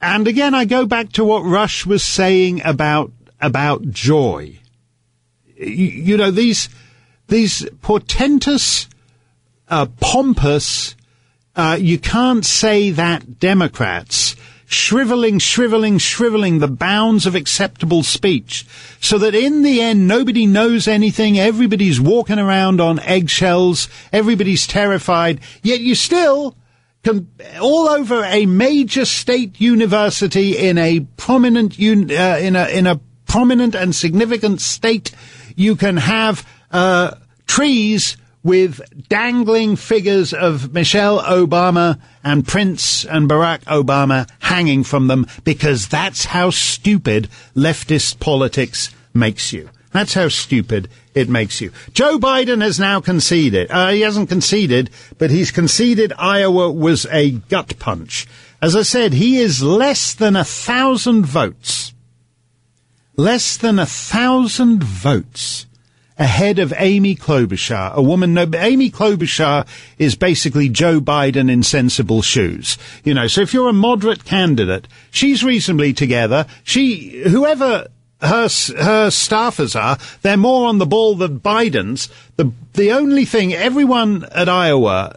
And again, I go back to what Rush was saying about, about joy. You, you know, these, these portentous, uh, pompous, uh, you can't say that Democrats shriveling, shriveling, shriveling the bounds of acceptable speech so that in the end nobody knows anything, everybody's walking around on eggshells, everybody's terrified, yet you still can, all over a major state university in a prominent, un, uh, in a, in a prominent and significant state, you can have, uh, trees with dangling figures of Michelle Obama and Prince and Barack Obama hanging from them because that's how stupid leftist politics makes you. That's how stupid it makes you. Joe Biden has now conceded. Uh, he hasn't conceded, but he's conceded Iowa was a gut punch. As I said, he is less than a thousand votes. Less than a thousand votes ahead of Amy Klobuchar, a woman. No, Amy Klobuchar is basically Joe Biden in sensible shoes. You know, so if you're a moderate candidate, she's reasonably together. She, whoever her her staffers are, they're more on the ball than Biden's. The the only thing everyone at Iowa uh,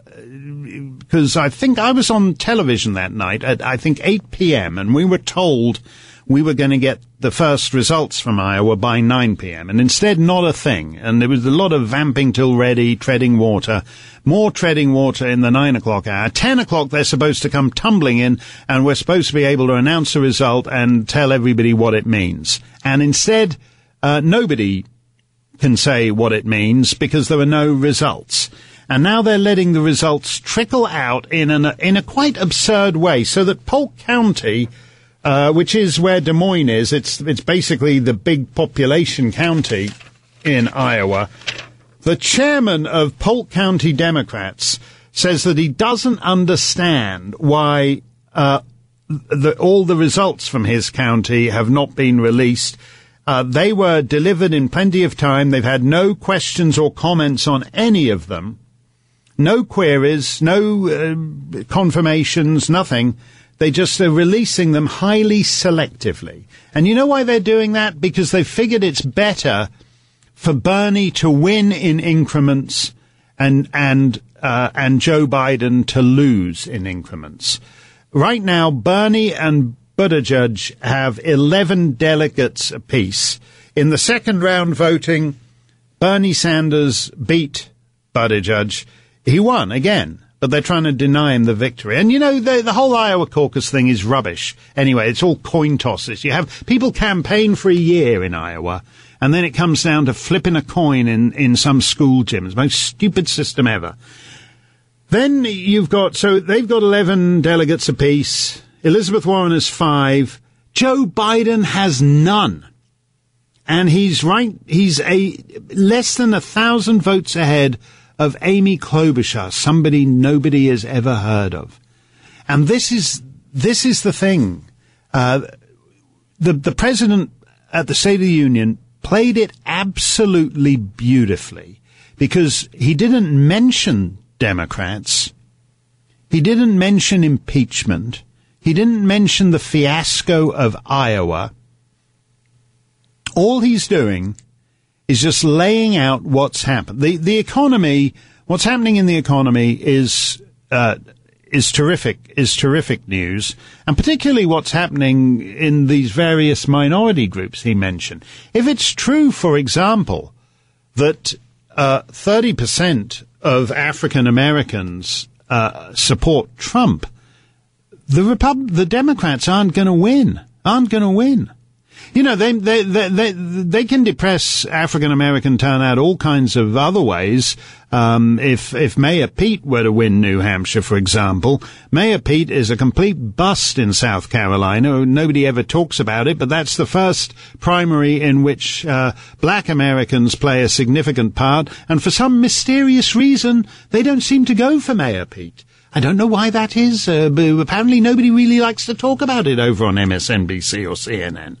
because I think I was on television that night at I think 8 p.m. and we were told we were going to get the first results from Iowa by 9 p.m. and instead not a thing. And there was a lot of vamping till ready, treading water, more treading water in the 9 o'clock hour. 10 o'clock they're supposed to come tumbling in and we're supposed to be able to announce a result and tell everybody what it means. And instead, uh, nobody can say what it means because there are no results. And now they're letting the results trickle out in an, in a quite absurd way so that Polk County uh, which is where Des Moines is. It's it's basically the big population county in Iowa. The chairman of Polk County Democrats says that he doesn't understand why uh, the, all the results from his county have not been released. Uh, they were delivered in plenty of time. They've had no questions or comments on any of them. No queries, no uh, confirmations, nothing. They just are releasing them highly selectively. And you know why they're doing that? Because they figured it's better for Bernie to win in increments and, and, uh, and Joe Biden to lose in increments. Right now, Bernie and Buttigieg have 11 delegates apiece. In the second round voting, Bernie Sanders beat Buttigieg. He won again but they're trying to deny him the victory. And you know, the, the whole Iowa caucus thing is rubbish. Anyway, it's all coin tosses. You have people campaign for a year in Iowa, and then it comes down to flipping a coin in, in some school gym. It's most stupid system ever. Then you've got, so they've got 11 delegates apiece. Elizabeth Warren has five. Joe Biden has none. And he's right, he's a less than a thousand votes ahead of Amy Klobuchar, somebody nobody has ever heard of. And this is, this is the thing. Uh, the, the president at the State of the Union played it absolutely beautifully because he didn't mention Democrats. He didn't mention impeachment. He didn't mention the fiasco of Iowa. All he's doing is just laying out what's happened. The the economy, what's happening in the economy is uh, is terrific. Is terrific news, and particularly what's happening in these various minority groups he mentioned. If it's true, for example, that uh, thirty uh, percent of African Americans uh, support Trump, the Repub- the Democrats aren't going to win. Aren't going to win. You know, they they they they, they can depress African American turnout all kinds of other ways. Um, if if Mayor Pete were to win New Hampshire, for example, Mayor Pete is a complete bust in South Carolina. Nobody ever talks about it, but that's the first primary in which uh, Black Americans play a significant part, and for some mysterious reason, they don't seem to go for Mayor Pete. I don't know why that is, uh, but apparently nobody really likes to talk about it over on MSNBC or CNN.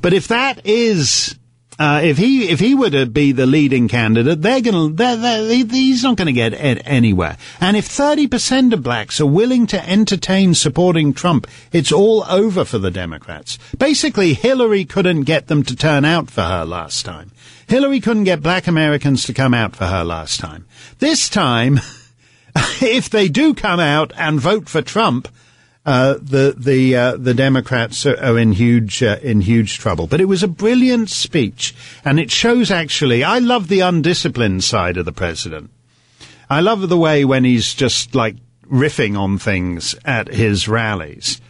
But if that is, uh, if he if he were to be the leading candidate, they're they're, they're, he's not going to get anywhere. And if thirty percent of blacks are willing to entertain supporting Trump, it's all over for the Democrats. Basically, Hillary couldn't get them to turn out for her last time. Hillary couldn't get black Americans to come out for her last time. This time. if they do come out and vote for Trump, uh, the the uh, the Democrats are, are in huge uh, in huge trouble. But it was a brilliant speech, and it shows actually. I love the undisciplined side of the president. I love the way when he's just like riffing on things at his rallies.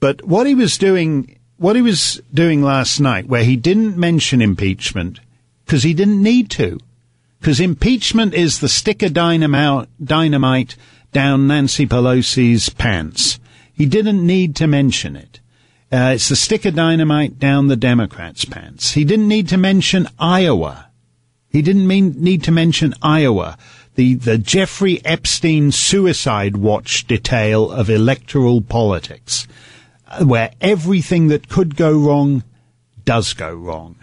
But what he was doing, what he was doing last night, where he didn't mention impeachment because he didn't need to. Because impeachment is the stick of dynamite, dynamite down Nancy Pelosi's pants. He didn't need to mention it. Uh, it's the stick of dynamite down the Democrats' pants. He didn't need to mention Iowa. He didn't mean, need to mention Iowa. The, the Jeffrey Epstein suicide watch detail of electoral politics, uh, where everything that could go wrong does go wrong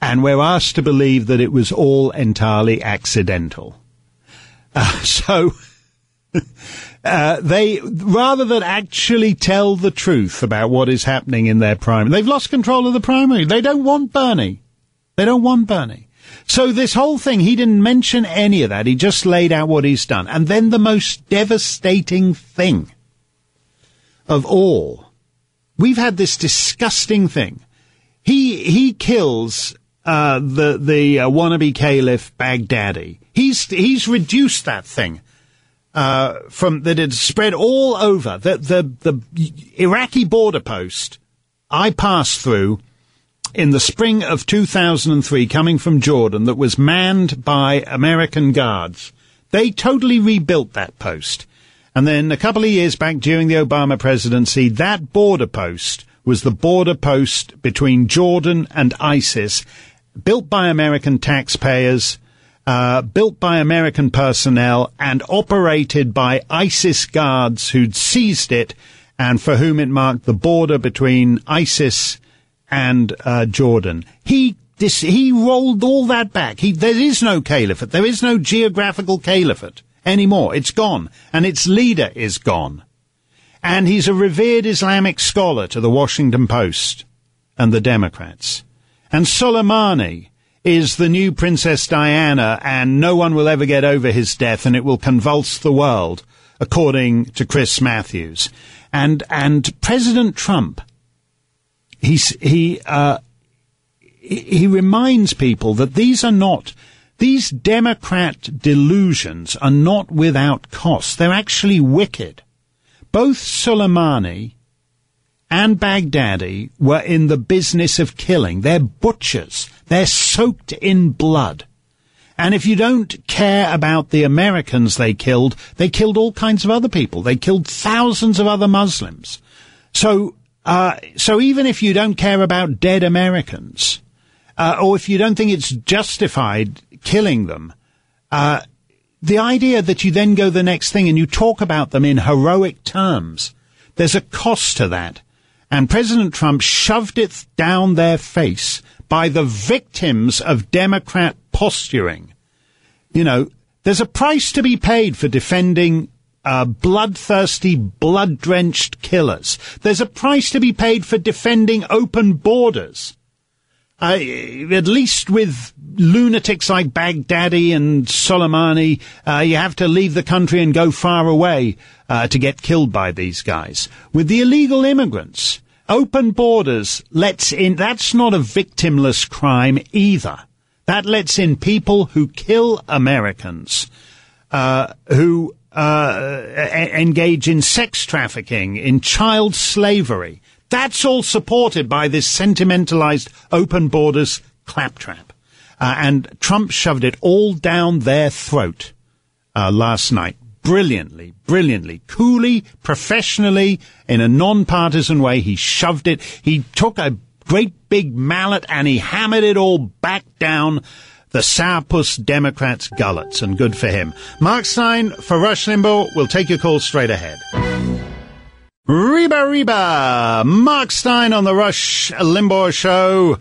and we're asked to believe that it was all entirely accidental. Uh, so, uh, they, rather than actually tell the truth about what is happening in their primary, they've lost control of the primary. They don't want Bernie. They don't want Bernie. So this whole thing, he didn't mention any of that. He just laid out what he's done. And then the most devastating thing of all, we've had this disgusting thing. He, he kills uh, the the uh, wannabe caliph Baghdadi. He's he's reduced that thing uh, from that had spread all over the the the Iraqi border post. I passed through in the spring of 2003, coming from Jordan, that was manned by American guards. They totally rebuilt that post. And then a couple of years back during the Obama presidency, that border post was the border post between Jordan and ISIS built by American taxpayers, uh, built by American personnel, and operated by ISIS guards who'd seized it and for whom it marked the border between ISIS and uh, Jordan. He he rolled all that back. He, there is no caliphate. There is no geographical caliphate anymore. It's gone, and its leader is gone. And he's a revered Islamic scholar to the Washington Post and the Democrats. And Soleimani is the new Princess Diana, and no one will ever get over his death, and it will convulse the world, according to Chris Matthews. And and President Trump, he's, he uh, he reminds people that these are not these Democrat delusions are not without cost. They're actually wicked. Both Soleimani and Baghdadi were in the business of killing. They're butchers. They're soaked in blood. And if you don't care about the Americans they killed, they killed all kinds of other people. They killed thousands of other Muslims. So, uh, so even if you don't care about dead Americans, uh, or if you don't think it's justified killing them, uh, the idea that you then go the next thing and you talk about them in heroic terms, there's a cost to that and President Trump shoved it down their face by the victims of Democrat posturing. You know, there's a price to be paid for defending uh, bloodthirsty, blood-drenched killers. There's a price to be paid for defending open borders. At least with lunatics like Baghdadi and Soleimani, uh, you have to leave the country and go far away uh, to get killed by these guys. With the illegal immigrants, open borders lets in, that's not a victimless crime either. That lets in people who kill Americans, uh, who uh, engage in sex trafficking, in child slavery. That's all supported by this sentimentalized open borders claptrap. Uh, and Trump shoved it all down their throat uh, last night. Brilliantly, brilliantly, coolly, professionally, in a non-partisan way, he shoved it. He took a great big mallet and he hammered it all back down the sourpuss Democrats' gullets, and good for him. Mark Steyn for Rush Limbaugh. We'll take your call straight ahead. Reba Reba, Mark Steyn on the Rush Limbaugh Show.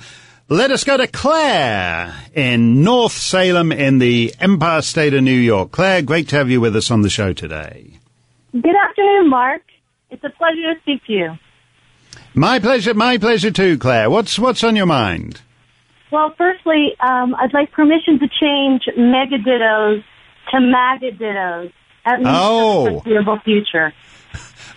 Let us go to Claire in North Salem in the Empire State of New York. Claire, great to have you with us on the show today. Good afternoon, Mark. It's a pleasure to speak to you. My pleasure, my pleasure too, Claire. What's what's on your mind? Well, firstly, um, I'd like permission to change megadittos to magadittos at least oh. for the foreseeable future.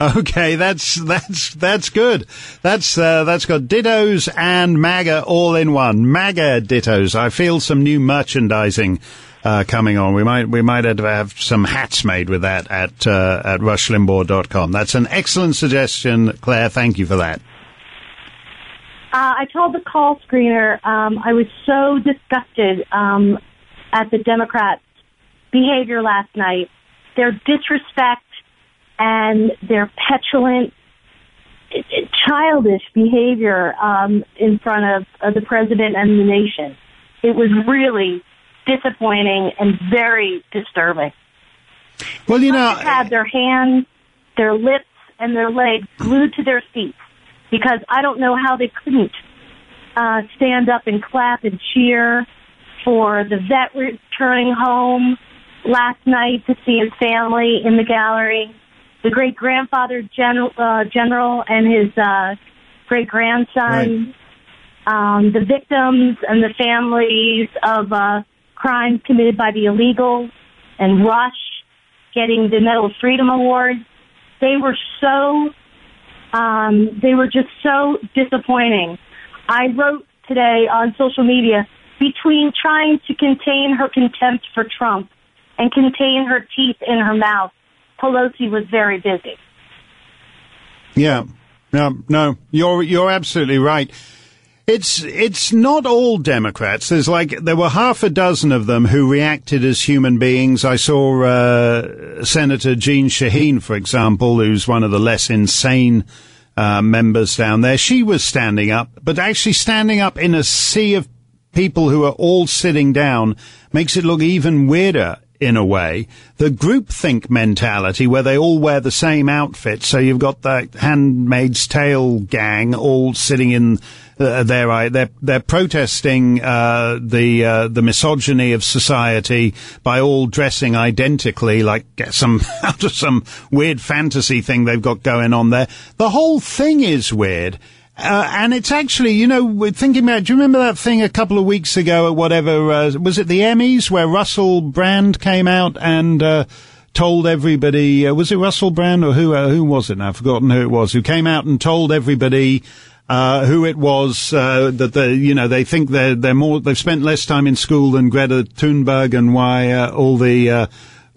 Okay, that's that's that's good. That's uh, that's got dittos and MAGA all in one. MAGA dittos. I feel some new merchandising uh, coming on. We might we might have, some hats made with that at uh, at rushlimbaugh.com. That's an excellent suggestion, Claire. Thank you for that. Uh, I told the call screener um, I was so disgusted um, at the Democrats' behavior last night. Their disrespect and their petulant, childish behavior um, in front of, of the president and the nation. It was really disappointing and very disturbing. Well, you know, they had their hands, their lips, and their legs glued to their seats because I don't know how they couldn't uh, stand up and clap and cheer for the vet returning home last night to see his family in the gallery, the great grandfather general, uh, general and his uh, great grandson, right. um, the victims and the families of uh, crimes committed by the illegals, and Rush getting the Medal of Freedom Award. They were so um, they were just so disappointing. I wrote today on social media between trying to contain her contempt for Trump and contain her teeth in her mouth, Pelosi was very busy. Yeah, no, no, you're you're absolutely right. It's it's not all Democrats. There's like there were half a dozen of them who reacted as human beings. I saw uh, Senator Jeanne Shaheen, for example, who's one of the less insane uh, members down there. She was standing up, but actually standing up in a sea of people who are all sitting down makes it look even weirder in a way. The groupthink mentality where they all wear the same outfit. So you've got the Handmaid's Tale gang all sitting in uh, there. They're they're protesting uh, the uh, the misogyny of society by all dressing identically, like get some out of some weird fantasy thing they've got going on there. The whole thing is weird. Uh, and it's actually, you know, we're thinking about, do you remember that thing a couple of weeks ago or whatever, uh, was it the Emmys where Russell Brand came out and, uh, told everybody, uh, was it Russell Brand or who, uh, who was it now? I've forgotten who it was, who came out and told everybody, uh, who it was that they, you know, they think they're they're more they've spent less time in school than Greta Thunberg, and why all the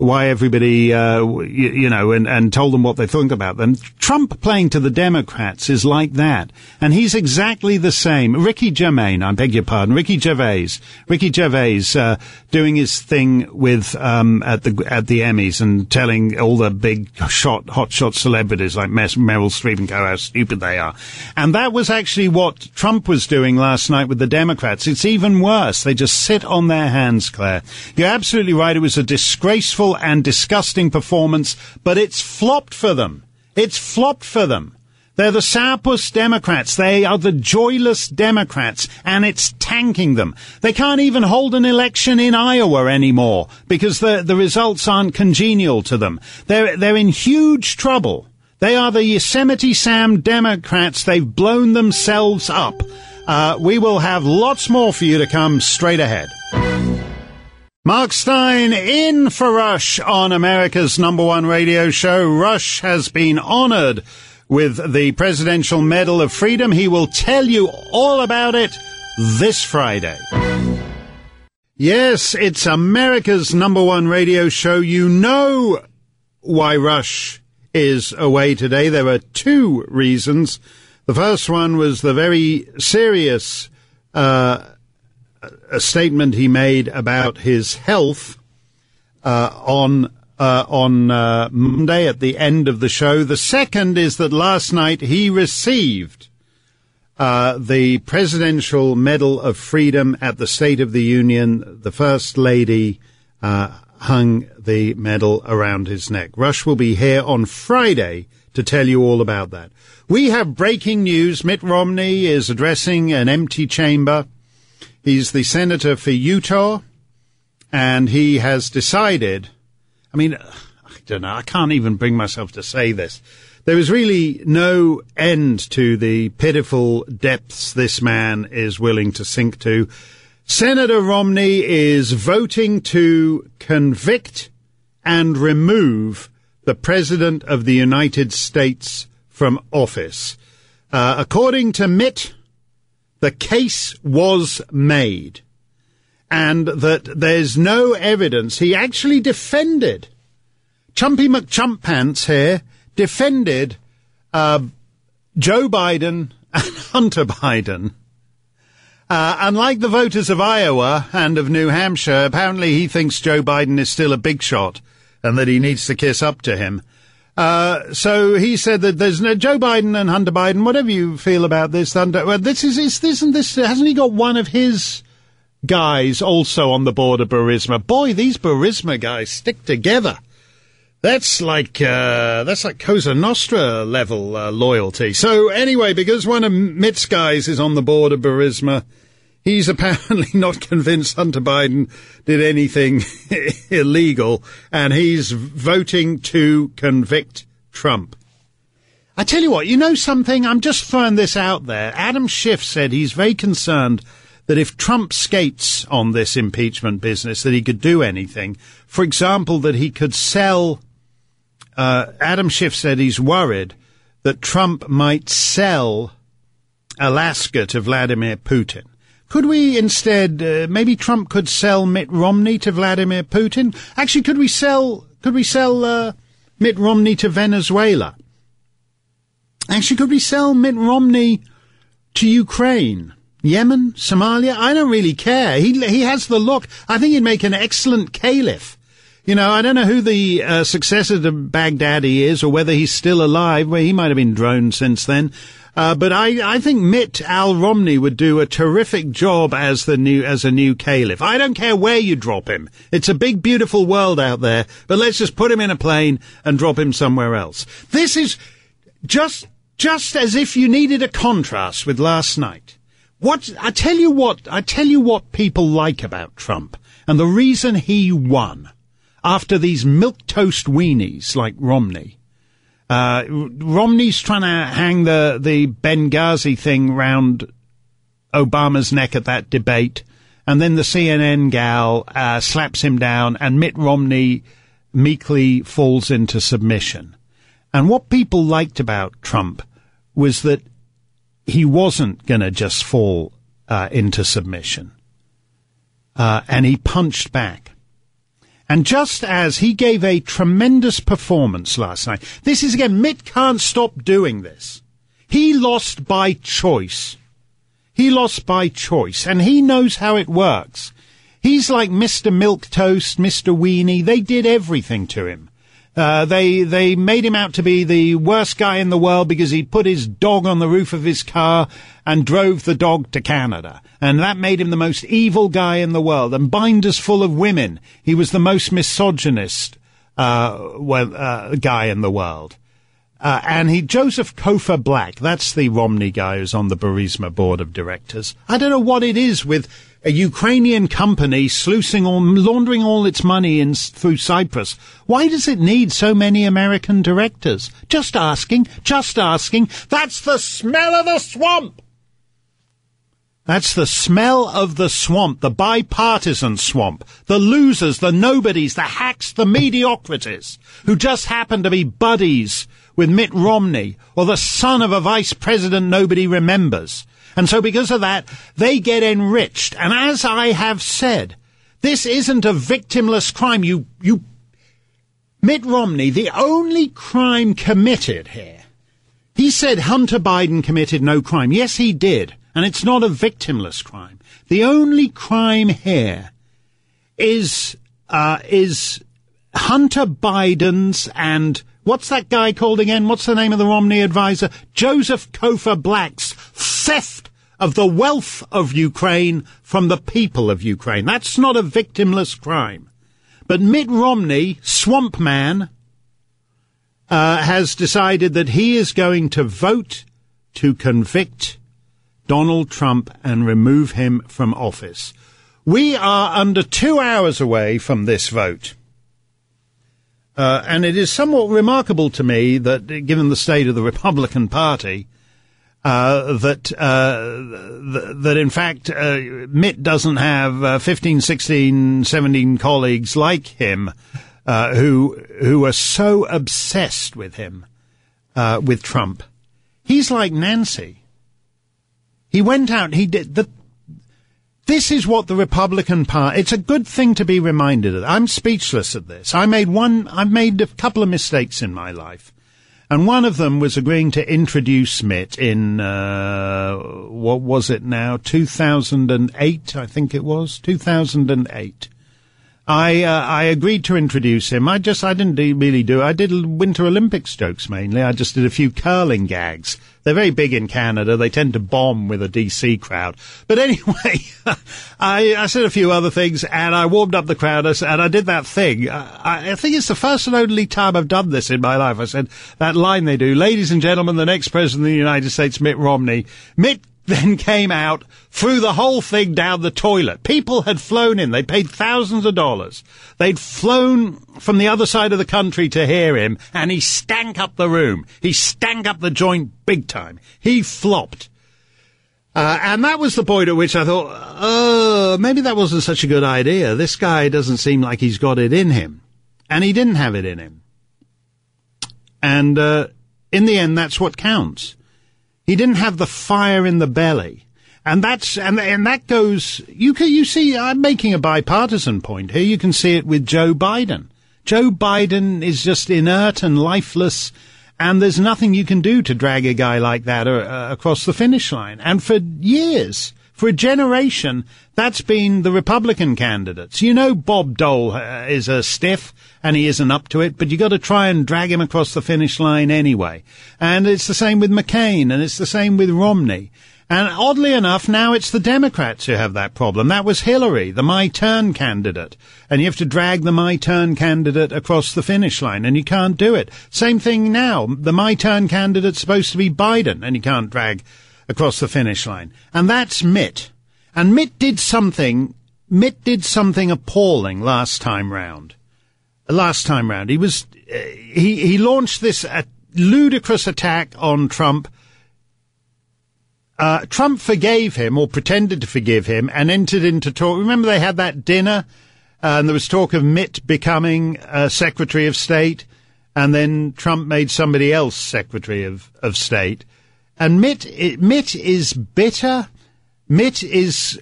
why everybody, uh, you, you, know, and, and told them what they think about them. Trump playing to the Democrats is like that. And he's exactly the same. Ricky Germain, I beg your pardon, Ricky Gervais, Ricky Gervais, uh, doing his thing with, um, at the, at the Emmys and telling all the big shot, hotshot celebrities like Meryl Streep and co how stupid they are. And that was actually what Trump was doing last night with the Democrats. It's even worse. They just sit on their hands, Claire. You're absolutely right. It was a disgraceful and disgusting performance, but it's flopped for them. It's flopped for them. They're the sourpuss Democrats. They are the joyless Democrats, and it's tanking them. They can't even hold an election in Iowa anymore because the, the results aren't congenial to them. They're, they're in huge trouble. They are the Yosemite Sam Democrats. They've blown themselves up. Uh, we will have lots more for you to come straight ahead. Mark Steyn in for Rush on America's number one radio show. Rush has been honored with the Presidential Medal of Freedom. He will tell you all about it this Friday. Yes, it's America's number one radio show. You know why Rush is away today. There are two reasons. The first one was the very serious uh, a statement he made about his health uh, on uh, on uh, Monday at the end of the show. The second is that last night he received uh, the Presidential Medal of Freedom at the State of the Union. The First Lady uh, hung the medal around his neck. Rush will be here on Friday to tell you all about that. We have breaking news. Mitt Romney is addressing an empty chamber. He's the senator for Utah, and he has decided I mean, I don't know. I can't even bring myself to say this. There is really no end to the pitiful depths this man is willing to sink to. Senator Romney is voting to convict and remove the President of the United States from office. Uh, according to Mitt, the case was made and that there's no evidence. He actually defended, Chumpy McChumpants here, defended uh, Joe Biden and Hunter Biden. Uh, unlike the voters of Iowa and of New Hampshire, apparently he thinks Joe Biden is still a big shot and that he needs to kiss up to him. Uh, so he said that there's no Joe Biden and Hunter Biden. Whatever you feel about this, Hunter, well, this is, is isn't this? Hasn't he got one of his guys also on the board of Burisma. Boy, these Burisma guys stick together. That's like uh, that's like Cosa Nostra level uh, loyalty. So anyway, because one of Mitt's guys is on the board of Burisma, he's apparently not convinced Hunter Biden did anything illegal, and he's voting to convict Trump. I tell you what, you know something? I'm just throwing this out there. Adam Schiff said he's very concerned that if Trump skates on this impeachment business, that he could do anything. For example, that he could sell. Uh, Adam Schiff said he's worried that Trump might sell Alaska to Vladimir Putin. Could we instead, uh, maybe Trump could sell Mitt Romney to Vladimir Putin? Actually, could we sell, could we sell, uh, Mitt Romney to Venezuela? Actually, could we sell Mitt Romney to Ukraine? Yemen, Somalia, I don't really care. He he has the look. I think he'd make an excellent caliph. You know, I don't know who the uh, successor to Baghdadi is, or whether he's still alive. Well, he might have been droned since then. Uh, but I, I think Mitt Al Romney would do a terrific job as the new as a new caliph. I don't care where you drop him. It's a big, beautiful world out there. But let's just put him in a plane and drop him somewhere else. This is just just as if you needed a contrast with last night. What I tell you what I tell you what people like about Trump, and the reason he won after these milk toast weenies like Romney. Uh, Romney's trying to hang the the Benghazi thing round Obama's neck at that debate, and then the CNN gal uh, slaps him down, and Mitt Romney meekly falls into submission. And what people liked about Trump was that he wasn't going to just fall uh, into submission. Uh, and he punched back. And just as he gave a tremendous performance last night, this is again, Mitt can't stop doing this. He lost by choice. He lost by choice, and he knows how it works. He's like Mr. Milk Toast, Mr. Weenie. They did everything to him. Uh, they they made him out to be the worst guy in the world because he put his dog on the roof of his car and drove the dog to Canada, and that made him the most evil guy in the world. And binders full of women, he was the most misogynist uh, well, uh, guy in the world. Uh, and he Joseph Cofer Black, that's the Romney guy who's on the Burisma board of directors. I don't know what it is with a Ukrainian company sluicing or laundering all its money in through Cyprus. Why does it need so many American directors? Just asking, just asking. That's the smell of the swamp. That's the smell of the swamp, the bipartisan swamp, the losers, the nobodies, the hacks, the mediocrities, who just happen to be buddies with Mitt Romney or the son of a vice president nobody remembers. And so because of that, they get enriched. And as I have said, this isn't a victimless crime. You, you, Mitt Romney, the only crime committed here He said Hunter Biden committed no crime. Yes, he did. And it's not a victimless crime. The only crime here is, uh, is Hunter Biden's and what's that guy called again? What's the name of the Romney advisor? Joseph Cofer Black's theft of the wealth of Ukraine from the people of Ukraine. That's not a victimless crime. But Mitt Romney, swamp man, uh, has decided that he is going to vote to convict Donald Trump and remove him from office. We are under two hours away from this vote. Uh, and it is somewhat remarkable to me that, given the state of the Republican Party, uh, that uh, th- that in fact uh, Mitt doesn't have uh, 15, 16, 17 colleagues like him uh, who who are so obsessed with him, uh, with Trump. He's like Nancy. He went out. He did the. This is what the Republican Party. It's a good thing to be reminded of. I'm speechless at this. I made one. I've made a couple of mistakes in my life, and one of them was agreeing to introduce Mitt in uh, what was it now? 2008, I think it was 2008. I uh, I agreed to introduce him. I just I didn't do, really do. I did Winter Olympics jokes mainly. I just did a few curling gags. They're very big in Canada. They tend to bomb with a DC crowd. But anyway, I, I said a few other things and I warmed up the crowd and I did that thing. I, I think it's the first and only time I've done this in my life. I said that line they do, ladies and gentlemen, the next president of the United States, Mitt Romney. Mitt then came out, threw the whole thing down the toilet. People had flown in. They paid thousands of dollars. They'd flown from the other side of the country to hear him, and he stank up the room. He stank up the joint big time. He flopped. Uh, and that was the point at which I thought, oh, maybe that wasn't such a good idea. This guy doesn't seem like he's got it in him. And he didn't have it in him. And, uh, in the end, that's what counts. He didn't have the fire in the belly. And that's, and, and that goes, you can, you see, I'm making a bipartisan point here. You can see it with Joe Biden. Joe Biden is just inert and lifeless, and there's nothing you can do to drag a guy like that uh, across the finish line. And for years, for a generation, that's been the Republican candidates. You know, Bob Dole uh, is a stiff and he isn't up to it, but you've got to try and drag him across the finish line anyway. And it's the same with McCain and it's the same with Romney. And oddly enough, now it's the Democrats who have that problem. That was Hillary, the My Turn candidate. And you have to drag the My Turn candidate across the finish line, and you can't do it. Same thing now. The My Turn candidate's supposed to be Biden, and you can't drag across the finish line. And that's Mitt. And Mitt did something, Mitt did something appalling last time round. Last time round. He was, uh, he, he launched this uh, ludicrous attack on Trump. Uh, Trump forgave him or pretended to forgive him and entered into talk. Remember they had that dinner uh, and there was talk of Mitt becoming uh, Secretary of State and then Trump made somebody else Secretary of, of State. And Mitt, Mitt is bitter. Mitt is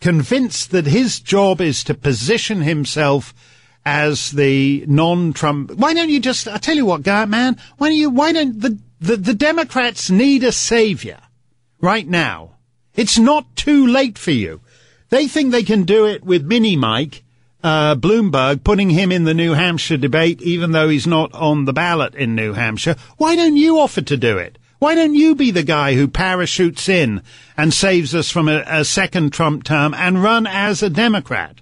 convinced that his job is to position himself as the non-Trump. Why don't you just? I tell you what, guy, man. Why don't you? Why don't the, the the Democrats need a savior right now? It's not too late for you. They think they can do it with Mini Mike. Uh, Bloomberg putting him in the New Hampshire debate, even though he's not on the ballot in New Hampshire. Why don't you offer to do it? Why don't you be the guy who parachutes in and saves us from a, a second Trump term and run as a Democrat?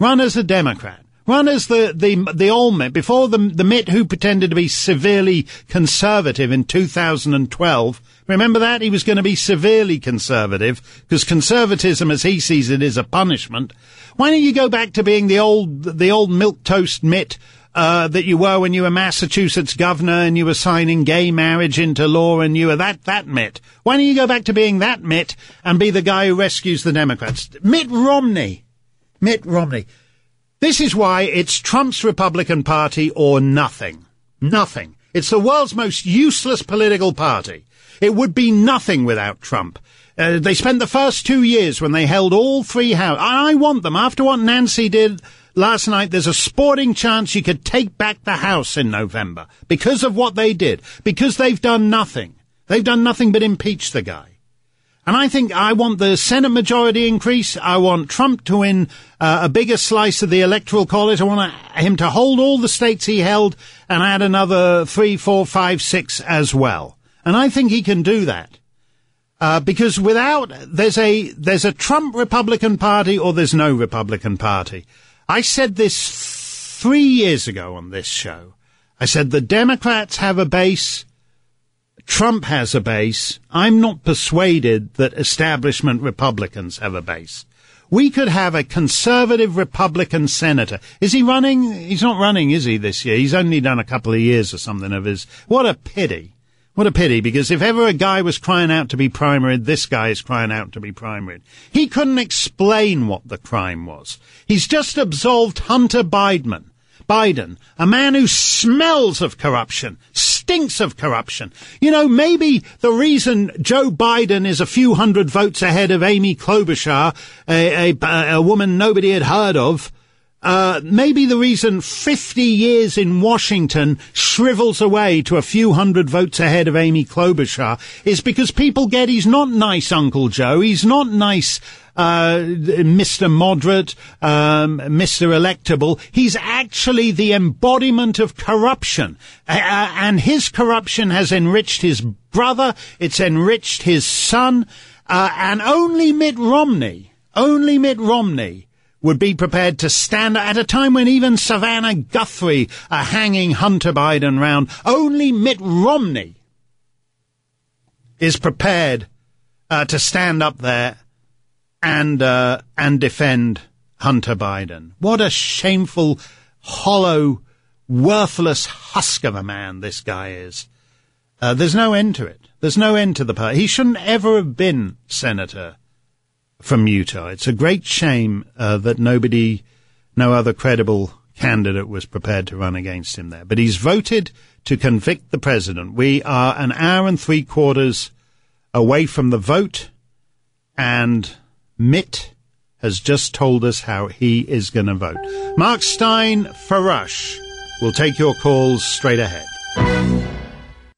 Run as a Democrat. Run as the, the, the old Mitt, before the, the Mitt who pretended to be severely conservative in 2012. Remember that? He was going to be severely conservative, because conservatism, as he sees it, is a punishment. Why don't you go back to being the old, the old milk toast Mitt uh, that you were when you were Massachusetts governor and you were signing gay marriage into law and you were that, that Mitt. Why don't you go back to being that Mitt and be the guy who rescues the Democrats? Mitt Romney. Mitt Romney. This is why it's Trump's Republican Party or nothing. Nothing. It's the world's most useless political party. It would be nothing without Trump. Uh, they spent the first two years when they held all three houses. I want them after what Nancy did last night, there's a sporting chance you could take back the House in November because of what they did, because they've done nothing. They've done nothing but impeach the guy. And I think I want the Senate majority increase. I want Trump to win uh, a bigger slice of the electoral college. I want him to hold all the states he held and add another three, four, five, six as well. And I think he can do that. Uh, because without, there's a, there's a Trump Republican Party or there's no Republican Party. I said this three years ago on this show. I said the Democrats have a base Trump has a base. I'm not persuaded that establishment Republicans have a base. We could have a conservative Republican senator. Is he running? He's not running, is he, this year? He's only done a couple of years or something of his. What a pity. What a pity, because if ever a guy was crying out to be primaried, this guy is crying out to be primaried. He couldn't explain what the crime was. He's just absolved Hunter Biden. Biden, a man who smells of corruption, stinks of corruption. You know, maybe the reason Joe Biden is a few hundred votes ahead of Amy Klobuchar, a, a, a woman nobody had heard of, uh, maybe the reason 50 years in Washington shrivels away to a few hundred votes ahead of Amy Klobuchar is because people get he's not nice Uncle Joe. He's not nice uh, Mr. Moderate, um, Mr. Electable. He's actually the embodiment of corruption. Uh, and his corruption has enriched his brother, it's enriched his son, uh, and only Mitt Romney, only Mitt Romney would be prepared to stand at a time when even Savannah Guthrie are hanging Hunter Biden round. Only Mitt Romney is prepared uh, to stand up there and uh, and defend Hunter Biden. What a shameful, hollow, worthless husk of a man this guy is. Uh, there's no end to it. There's no end to the party. He shouldn't ever have been senator from Utah. It's a great shame uh, that nobody, no other credible candidate was prepared to run against him there. But he's voted to convict the president. We are an hour and three quarters away from the vote, and Mitt has just told us how he is going to vote. Mark Steyn for Rush will take your calls straight ahead.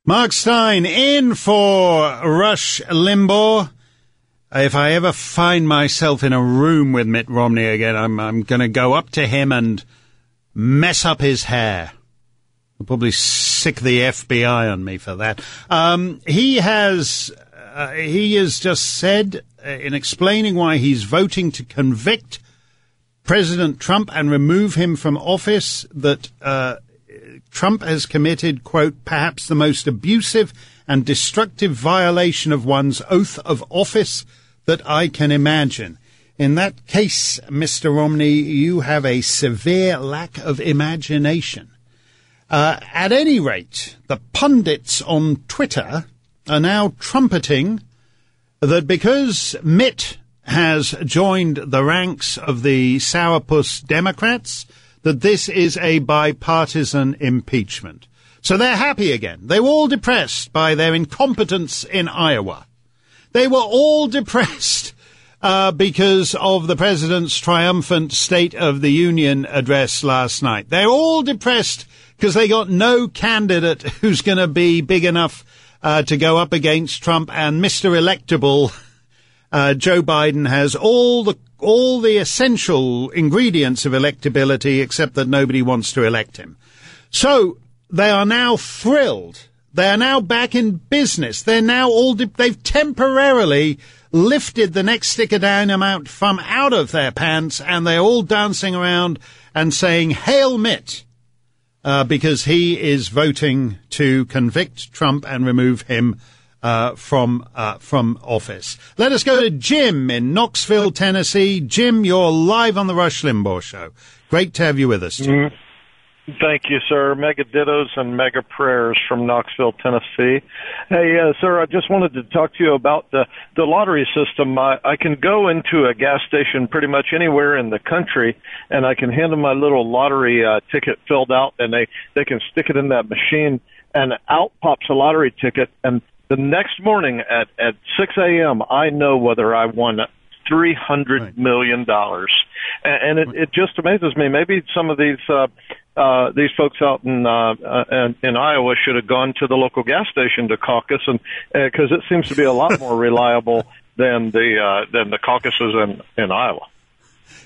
Mark Steyn in for Rush Limbaugh. If I ever find myself in a room with Mitt Romney again, I'm, I'm going to go up to him and mess up his hair. I'll probably sick the FBI on me for that. Um, he has, uh, he has just said uh, in explaining why he's voting to convict President Trump and remove him from office that uh, Trump has committed, quote, perhaps the most abusive and destructive violation of one's oath of office that I can imagine. In that case, Mr. Romney, you have a severe lack of imagination. Uh, at any rate, the pundits on Twitter are now trumpeting that because Mitt has joined the ranks of the sourpuss Democrats, that this is a bipartisan impeachment. So they're happy again. They were all depressed by their incompetence in Iowa. They were all depressed uh, because of the president's triumphant State of the Union address last night. They're all depressed because they got no candidate who's going to be big enough uh, to go up against Trump and Mr. Electable. Uh, Joe Biden has all the all the essential ingredients of electability, except that nobody wants to elect him. So they are now thrilled they are now back in business. They're now all, de- they've temporarily lifted the next stick of dynamite from out of their pants and they're all dancing around and saying, Hail Mitt, uh, because he is voting to convict Trump and remove him uh, from uh, from office. Let us go to Jim in Knoxville, Tennessee. Jim, you're live on the Rush Limbaugh Show. Great to have you with us, Jim. Mm-hmm. Thank you, sir. Mega dittos and mega prayers from Knoxville, Tennessee. Hey, uh, sir, I just wanted to talk to you about the the lottery system. I, I can go into a gas station pretty much anywhere in the country, and I can hand them my little lottery uh, ticket filled out, and they they can stick it in that machine, and out pops a lottery ticket, and the next morning at at 6 a.m. I know whether I won three hundred million dollars, and, and it, it just amazes me. Maybe some of these uh, uh, these folks out in, uh, uh, in Iowa should have gone to the local gas station to caucus, and because uh, it seems to be a lot more reliable than the uh, than the caucuses in in Iowa.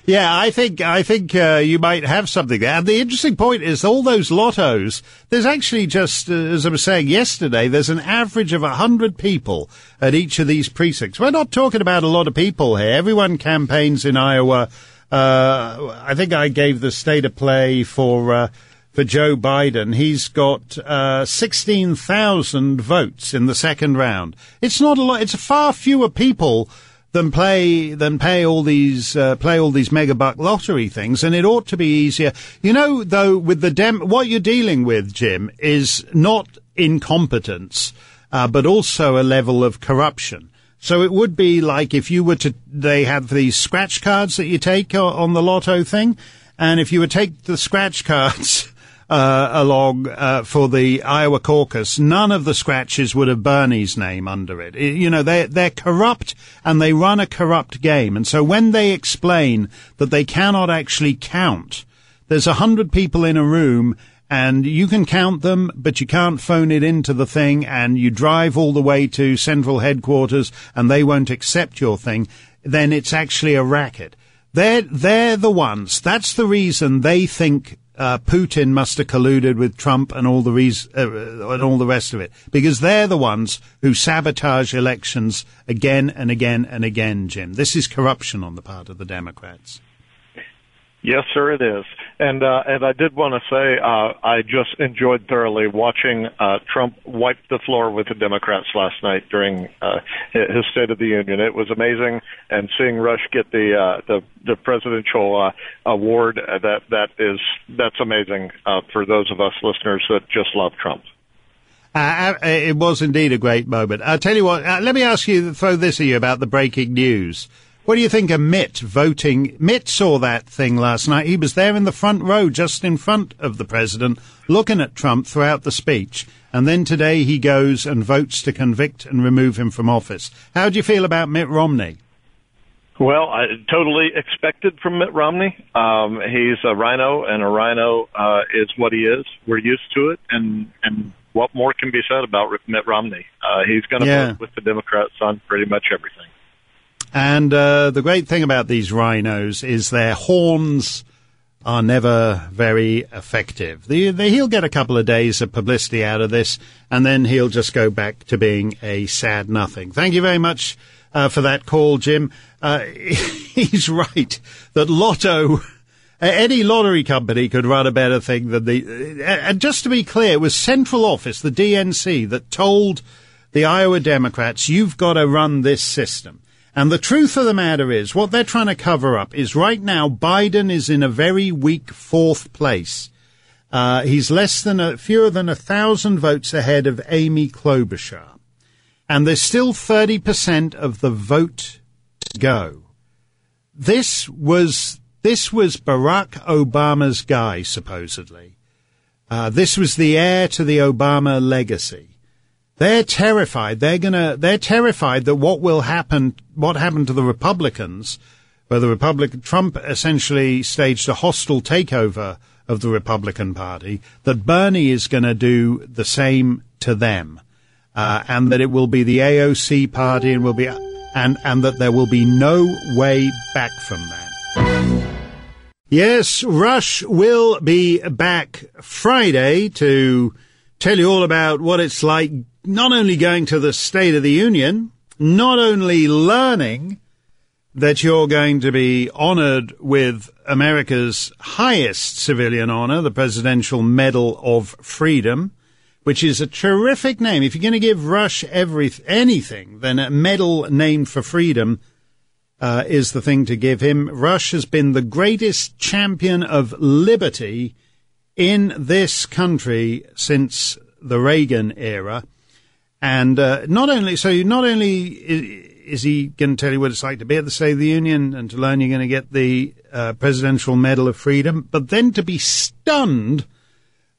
Yeah, I think I think uh, you might have something there. And the interesting point is all those lottos. There's actually just, uh, as I was saying yesterday, there's an average of hundred people at each of these precincts. We're not talking about a lot of people here. Everyone campaigns in Iowa. Uh, I think I gave the state of play for uh, for Joe Biden. He's got uh, 16,000 votes in the second round. It's not a lot. It's far fewer people than play than pay all these uh, play all these mega buck lottery things, and it ought to be easier. You know, though, with the dem, what you're dealing with, Jim, is not incompetence, uh, but also a level of corruption. So it would be like if you were to, they have these scratch cards that you take on the lotto thing, and if you would take the scratch cards uh, along uh, for the Iowa caucus, none of the scratches would have Bernie's name under it. it. You know, they're, they're corrupt and they run a corrupt game. And so when they explain that they cannot actually count, there's a hundred people in a room and you can count them, but you can't phone it into the thing and you drive all the way to central headquarters and they won't accept your thing, then it's actually a racket. They're, they're the ones. That's the reason they think uh, Putin must have colluded with Trump and all the reas- uh, and all the rest of it because they're the ones who sabotage elections again and again and again. Jim, this is corruption on the part of the Democrats. Yes, sir, it is. And uh, and I did want to say uh, I just enjoyed thoroughly watching uh, Trump wipe the floor with the Democrats last night during uh, his State of the Union. It was amazing, and seeing Rush get the uh, the, the presidential uh, award uh, that that is that's amazing uh, for those of us listeners that just love Trump. Uh, it was indeed a great moment. I'll tell you what, uh, let me ask you, throw this at you about the breaking news. What do you think of Mitt voting? Mitt saw that thing last night. He was there in the front row, just in front of the president, looking at Trump throughout the speech. And then today he goes and votes to convict and remove him from office. How do you feel about Mitt Romney? Well, I totally expected from Mitt Romney. Um, he's a rhino, and a rhino uh, is what he is. We're used to it, and and what more can be said about Mitt Romney? Uh, he's going to yeah. vote with the Democrats on pretty much everything. And uh, the great thing about these rhinos is their horns are never very effective. The, the, he'll get a couple of days of publicity out of this, and then he'll just go back to being a sad nothing. Thank you very much uh, for that call, Jim. Uh, he's right that Lotto, any lottery company could run a better thing than the. And just to be clear, it was Central Office, the DNC, that told the Iowa Democrats, "You've got to run this system." And the truth of the matter is, what they're trying to cover up is right now Biden is in a very weak fourth place. Uh, he's less than a fewer than a thousand votes ahead of Amy Klobuchar, and there's still thirty percent of the vote to go. This was this was Barack Obama's guy, supposedly. Uh, this was the heir to the Obama legacy. They're terrified. They're gonna. They're terrified that what will happen. What happened to the Republicans, where the Republican Trump essentially staged a hostile takeover of the Republican Party. That Bernie is going to do the same to them, uh, and that it will be the AOC party, and will be, and and that there will be no way back from that. Yes, Rush will be back Friday to tell you all about what it's like not only going to the State of the Union, not only learning that you're going to be honored with America's highest civilian honor, the Presidential Medal of Freedom, which is a terrific name. If you're going to give Rush every, anything, then a medal named for freedom uh, is the thing to give him. Rush has been the greatest champion of liberty in this country since the Reagan era. And uh, not only so, not only is, he going to tell you what it's like to be at the State of the Union and to learn you're going to get the uh, Presidential Medal of Freedom, but then to be stunned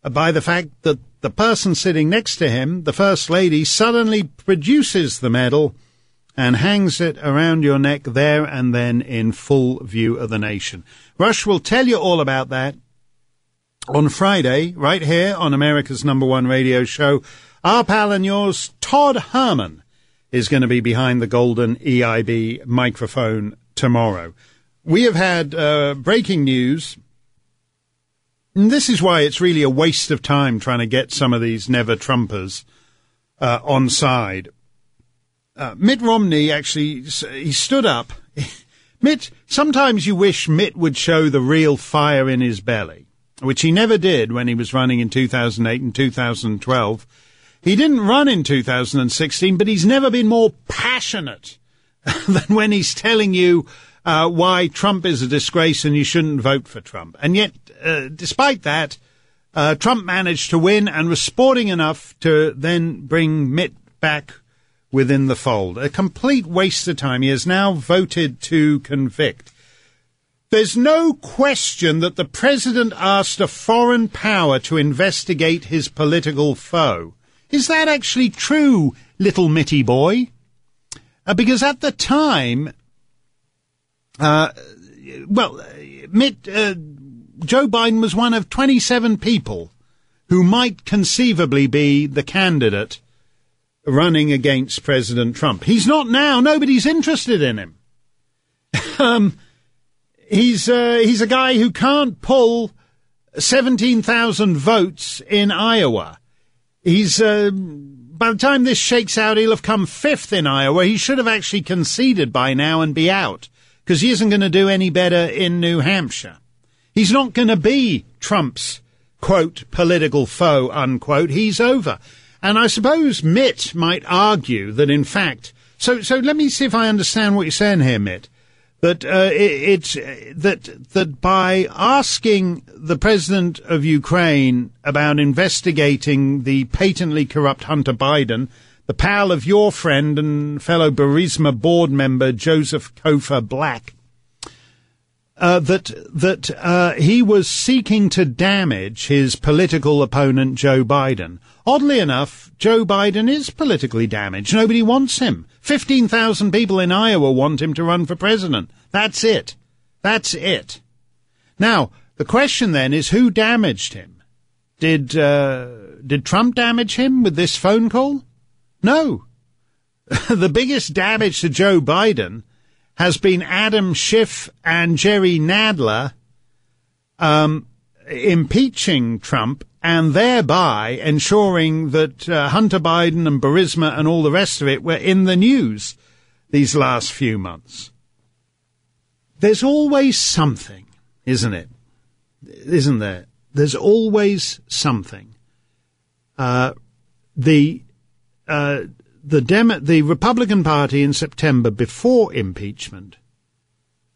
by the fact that the person sitting next to him, the First Lady, suddenly produces the medal and hangs it around your neck there and then in full view of the nation. Rush will tell you all about that on Friday, right here on America's number one radio show, our pal and yours, Todd Herman, is going to be behind the golden EIB microphone tomorrow. We have had uh, breaking news. And this is why it's really a waste of time trying to get some of these never Trumpers uh, on side. Uh, Mitt Romney actually he stood up. Mitt, sometimes you wish Mitt would show the real fire in his belly which he never did when he was running in 2008 and 2012. He didn't run in 2016, but he's never been more passionate than when he's telling you uh, why Trump is a disgrace and you shouldn't vote for Trump. And yet, uh, despite that, uh, Trump managed to win and was sporting enough to then bring Mitt back within the fold. A complete waste of time. He has now voted to convict. There's no question that the president asked a foreign power to investigate his political foe. Is that actually true, little Mitty boy? Uh, because at the time, uh, well, Mitt, uh, Joe Biden was one of 27 people who might conceivably be the candidate running against President Trump. He's not now. Nobody's interested in him. um, he's uh, he's a guy who can't pull seventeen thousand votes in Iowa. He's uh, by the time this shakes out, he'll have come fifth in Iowa. He should have actually conceded by now and be out because he isn't going to do any better in New Hampshire. He's not going to be Trump's quote political foe unquote. He's over. And I suppose Mitt might argue that in fact, so, so let me see if I understand what you're saying here, Mitt that uh, it, it's that that by asking the president of Ukraine about investigating the patently corrupt Hunter Biden, the pal of your friend and fellow Burisma board member Joseph Cofer Black, uh, that that uh, he was seeking to damage his political opponent Joe Biden. Oddly enough, Joe Biden is politically damaged. Nobody wants him. 15,000 people in Iowa want him to run for president. That's it. That's it. Now, the question then is who damaged him? Did, uh, did Trump damage him with this phone call? No. the biggest damage to Joe Biden has been Adam Schiff and Jerry Nadler um, impeaching Trump and thereby ensuring that uh, Hunter Biden and Burisma and all the rest of it were in the news these last few months. There's always something, isn't it? Isn't there? There's always something. Uh, the uh, the the Republican Party in September before impeachment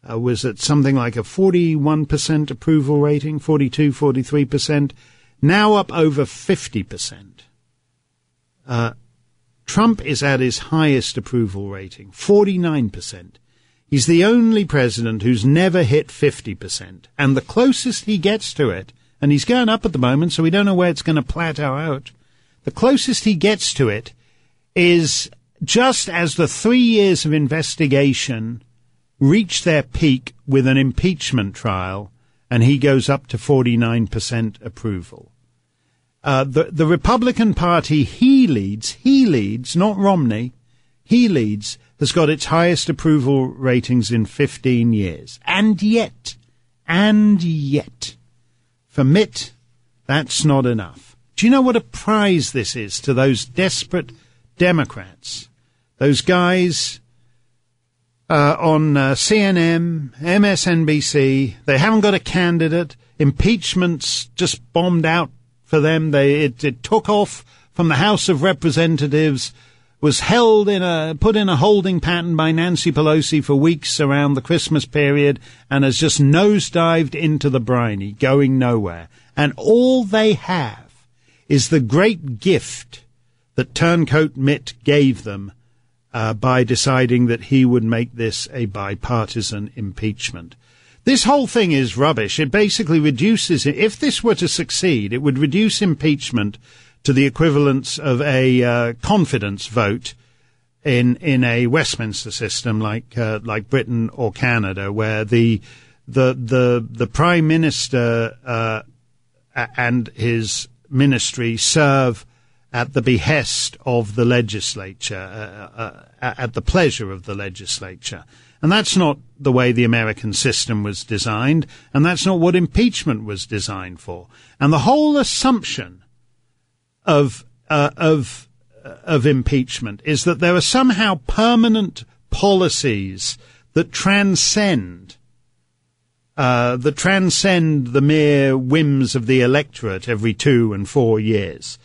uh, was at something like a 41% approval rating, 42, 43% now up over 50%. Uh, Trump is at his highest approval rating, 49%. He's the only president who's never hit 50%. And the closest he gets to it, and he's going up at the moment, so we don't know where it's going to plateau out. The closest he gets to it is just as the three years of investigation reach their peak with an impeachment trial and he goes up to 49% approval. Uh, the, the Republican Party he leads, he leads, not Romney, he leads, has got its highest approval ratings in 15 years. And yet, and yet, for Mitt, that's not enough. Do you know what a prize this is to those desperate Democrats? Those guys uh, on uh, CNN, MSNBC. They haven't got a candidate. Impeachment's just bombed out for them. They it, it took off from the House of Representatives, was held in a put in a holding pattern by Nancy Pelosi for weeks around the Christmas period, and has just nosedived into the briny, going nowhere. And all they have is the great gift that Turncoat Mitt gave them uh, by deciding that he would make this a bipartisan impeachment. This whole thing is rubbish. It basically reduces it. If this were to succeed, it would reduce impeachment to the equivalence of a uh, confidence vote in in a Westminster system like uh, like Britain or Canada, where the the the the prime minister uh, and his ministry serve at the behest of the legislature, uh, uh, uh, at the pleasure of the legislature. And that's not the way the American system was designed, and that's not what impeachment was designed for. And the whole assumption of uh, of uh, of impeachment is that there are somehow permanent policies that transcend uh, that transcend the mere whims of the electorate every two and four years.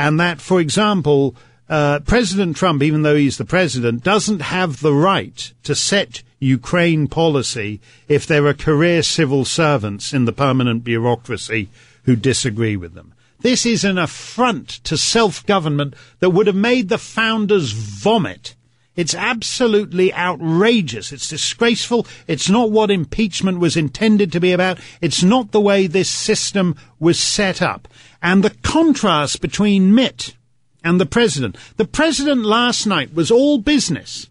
And that, for example, uh, President Trump, even though he's the president, doesn't have the right to set Ukraine policy if there are career civil servants in the permanent bureaucracy who disagree with them. This is an affront to self-government that would have made the founders vomit it's absolutely outrageous. It's disgraceful. It's not what impeachment was intended to be about. It's not the way this system was set up. And the contrast between Mitt and the president. The president last night was all business.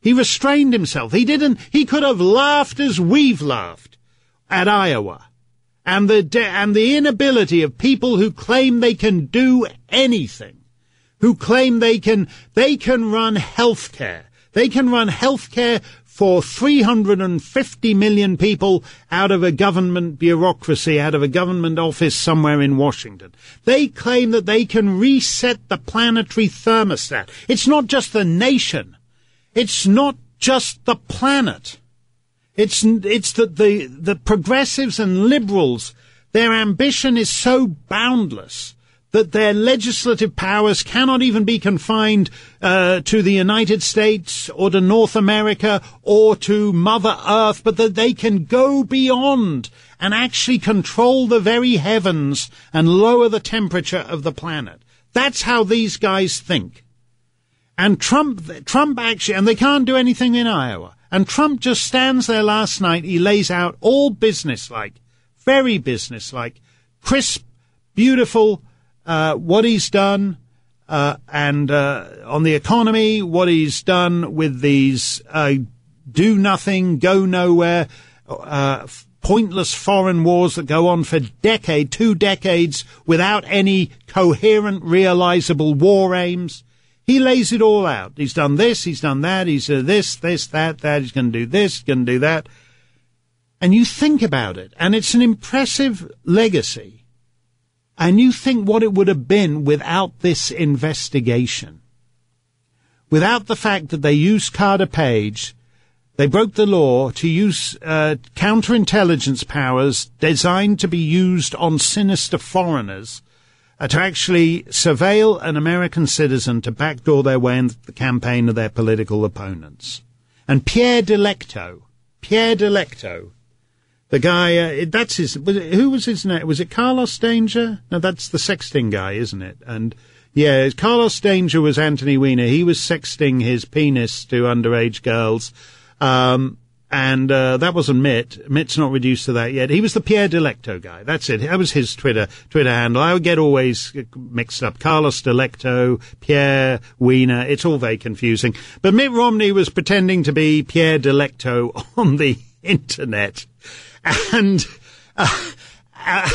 He restrained himself. He didn't, he could have laughed as we've laughed at Iowa. And the, de- and the inability of people who claim they can do anything who claim they can, they can run healthcare. They can run healthcare for 350 million people out of a government bureaucracy, out of a government office somewhere in Washington. They claim that they can reset the planetary thermostat. It's not just the nation. It's not just the planet. It's, it's that the, the progressives and liberals, their ambition is so boundless that their legislative powers cannot even be confined uh, to the United States or to North America or to Mother Earth, but that they can go beyond and actually control the very heavens and lower the temperature of the planet. That's how these guys think. And Trump, Trump actually, and they can't do anything in Iowa. And Trump just stands there last night. He lays out all businesslike, very businesslike, crisp, beautiful, uh, what he's done, uh, and uh, on the economy, what he's done with these uh, do nothing, go nowhere, uh, pointless foreign wars that go on for decade, two decades without any coherent, realizable war aims. He lays it all out. He's done this, he's done that, he's uh, this, this, that, that, he's going to do this, going to do that. And you think about it, and it's an impressive legacy. And you think what it would have been without this investigation. Without the fact that they used Carter Page, they broke the law to use uh, counterintelligence powers designed to be used on sinister foreigners uh, to actually surveil an American citizen to backdoor their way in the campaign of their political opponents. And Pierre Delecto, Pierre Delecto, the guy, uh, that's his, was it, who was his name? Was it Carlos Danger? No, that's the sexting guy, isn't it? And yeah, Carlos Danger was Anthony Weiner. He was sexting his penis to underage girls. Um, and uh, that wasn't Mitt. Mitt's not reduced to that yet. He was the Pierre Delecto guy. That's it. That was his Twitter Twitter handle. I would get always mixed up. Carlos Delecto, Pierre Weiner. It's all very confusing. But Mitt Romney was pretending to be Pierre Delecto on the internet and uh, uh,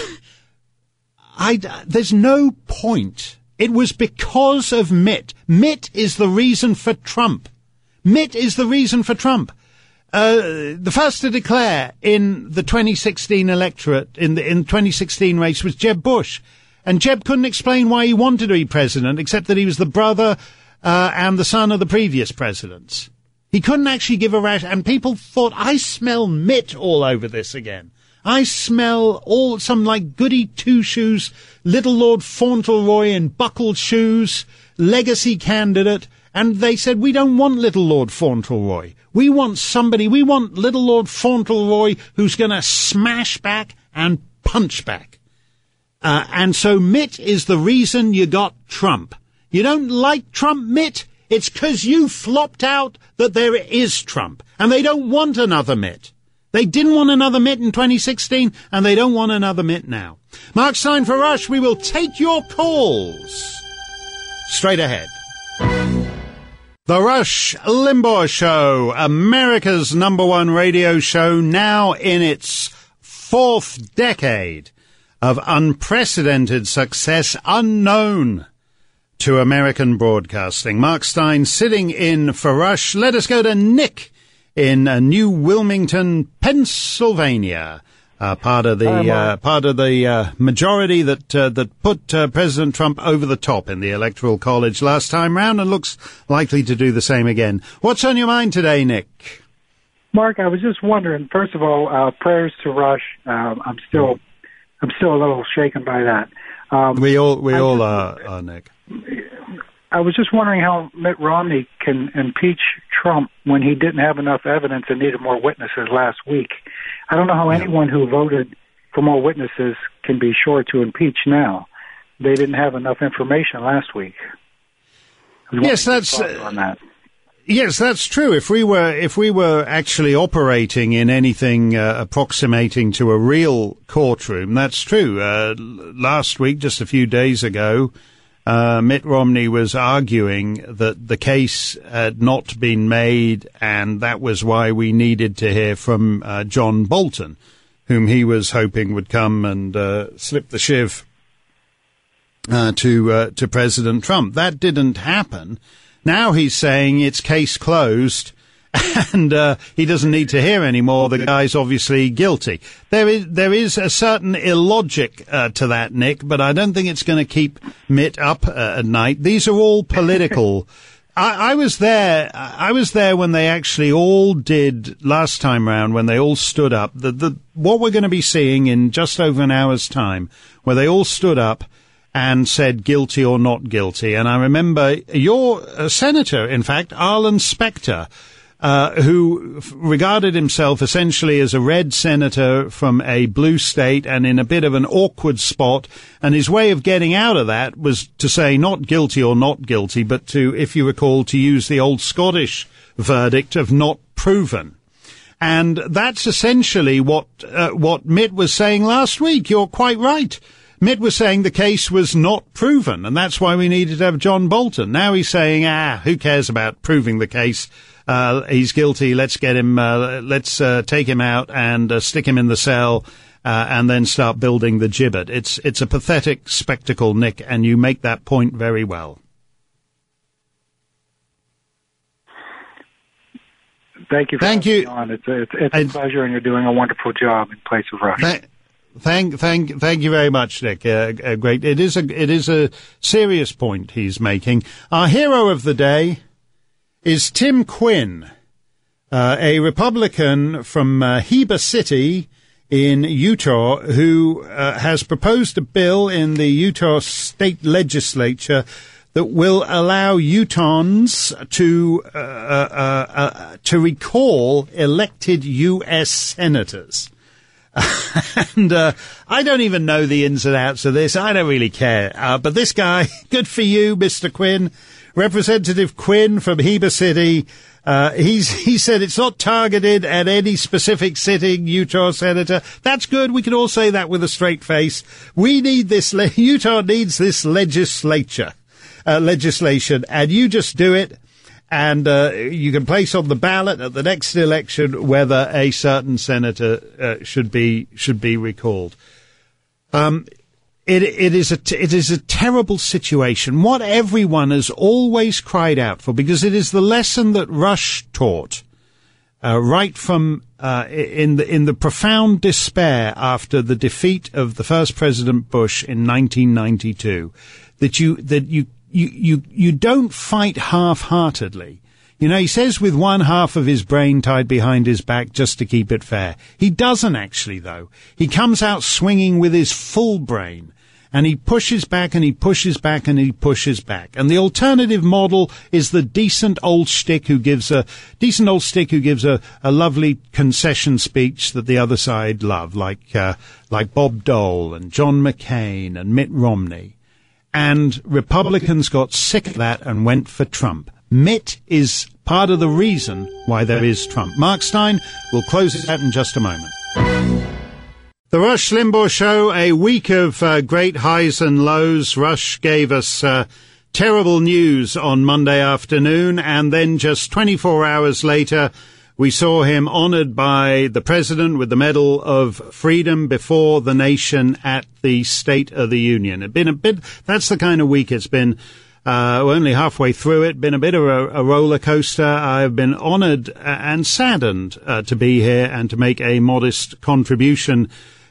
I, there's no point. It was because of Mitt. Mitt is the reason for Trump. Mitt is the reason for Trump. Uh, the first to declare in the 2016 electorate, in the in 2016 race, was Jeb Bush. And Jeb couldn't explain why he wanted to be president, except that he was the brother uh, and the son of the previous presidents. He couldn't actually give a rash, and people thought, I smell Mitt all over this again. I smell all some like goody two shoes, little Lord Fauntleroy in buckled shoes, legacy candidate, and they said, we don't want little Lord Fauntleroy. We want somebody, we want little Lord Fauntleroy who's gonna smash back and punch back. Uh, and so Mitt is the reason you got Trump. You don't like Trump, Mitt? It's because you flopped out that there is Trump, and they don't want another Mitt. They didn't want another Mitt in 2016, and they don't want another Mitt now. Mark Steyn for Rush. We will take your calls straight ahead. The Rush Limbaugh Show, America's number one radio show, now in its fourth decade. of unprecedented success unknown to American broadcasting. Mark Steyn sitting in for Rush. Let us go to Nick in uh, New Wilmington, Pennsylvania. Uh, part of the uh, part of the uh, majority that uh, that put uh, President Trump over the top in the electoral college last time round, and looks likely to do the same again. What's on your mind today, Nick? Mark, I was just wondering. First of all, uh, prayers to Rush. Um, I'm still I'm still a little shaken by that. Um, we all we I all just, are, Nick. I was just wondering how Mitt Romney can impeach Trump when he didn't have enough evidence and needed more witnesses last week. I don't know how anyone who voted for more witnesses can be sure to impeach now. They didn't have enough information last week. Yes, that's uh, that. Yes, that's true. If we were if we were actually operating in anything uh, approximating to a real courtroom, that's true. Uh, last week, just a few days ago, uh, Mitt Romney was arguing that the case had not been made, and that was why we needed to hear from uh, John Bolton, whom he was hoping would come and uh, slip the shiv uh, to uh, to President Trump. That didn't happen. Now he's saying it's case closed and uh, he doesn't need to hear anymore. The guy's obviously guilty. There is there is a certain illogic uh, to that, Nick, but I don't think it's going to keep Mitt up uh, at night. These are all political. I, I, was there. I was there when they actually all did last time round. When they all stood up, the the what we're going to be seeing in just over an hour's time, where they all stood up and said guilty or not guilty. And I remember your uh, senator, in fact, Arlen Specter uh, who regarded himself essentially as a red senator from a blue state and in a bit of an awkward spot. And his way of getting out of that was to say not guilty or not guilty, but to, if you recall, to use the old Scottish verdict of not proven. And that's essentially what uh, what Mitt was saying last week. You're quite right. Mitt was saying the case was not proven, and that's why we needed to have John Bolton. Now he's saying, ah, who cares about proving the case? Uh, he's guilty. Let's get him. Uh, let's uh, take him out and uh, stick him in the cell. Uh, and then start building the gibbet. It's it's a pathetic spectacle, Nick, and you make that point very well. Thank you. thank you. On. It's a, it's, it's a pleasure, and you're doing a wonderful job in place of Rush. Th- thank, thank, thank you very much, Nick. Uh, uh, great. It is a, it is a serious point he's making. Our hero of the day is Tim Quinn, uh, a Republican from uh, Heber City in Utah, who uh, has proposed a bill in the Utah state legislature that will allow Utahns to uh, uh, uh, to recall elected U.S. senators. and uh, I don't even know the ins and outs of this. I don't really care. Uh, but this guy, good for you, Mr. Quinn. Representative Quinn from Heber City. Uh, he's, he said it's not targeted at any specific sitting Utah senator. That's good. We can all say that with a straight face. We need this, le- Utah needs this legislature, uh, legislation, and you just do it. And uh, you can place on the ballot at the next election whether a certain senator uh, should be should be recalled. Um, it, it is a t- it is a terrible situation. What everyone has always cried out for, because it is the lesson that Rush taught, uh, right from uh, in the in the profound despair after the defeat of the first President Bush in 1992, that you that you you you you don't fight half-heartedly. You know, he says with one half of his brain tied behind his back just to keep it fair. He doesn't actually, though. He comes out swinging with his full brain. And he pushes back and he pushes back and he pushes back. And the alternative model is the decent old stick who gives a decent old stick who gives a, a lovely concession speech that the other side love, like uh, like Bob Dole and John McCain and Mitt Romney. And Republicans got sick of that and went for Trump. Mitt is part of the reason why there is Trump. Mark Steyn will close it out in just a moment. The Rush Limbaugh Show, a week of uh, great highs and lows. Rush gave us uh, terrible news on Monday afternoon, and then just 24 hours later, We saw him honored by the president with the Medal of Freedom before the nation at the State of the Union. It's been a bit, that's the kind of week it's been. Uh, only halfway through it. Been a bit of a, a roller coaster. I've been honoured and saddened uh, to be here and to make a modest contribution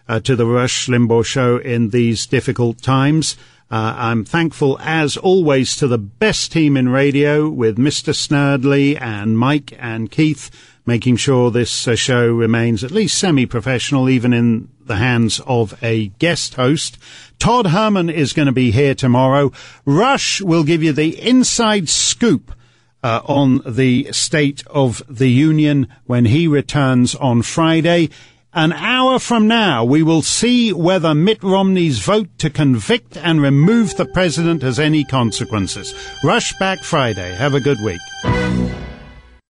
uh, to the Rush Limbaugh show in these difficult times. Uh, I'm thankful, as always, to the best team in radio with Mr. Snerdley and Mike and Keith making sure this uh, show remains at least semi-professional, even in the hands of a guest host. Todd Herman is going to be here tomorrow. Rush will give you the inside scoop uh, on the State of the Union when he returns on Friday. An hour from now, we will see whether Mitt Romney's vote to convict and remove the president has any consequences. Rush back Friday. Have a good week.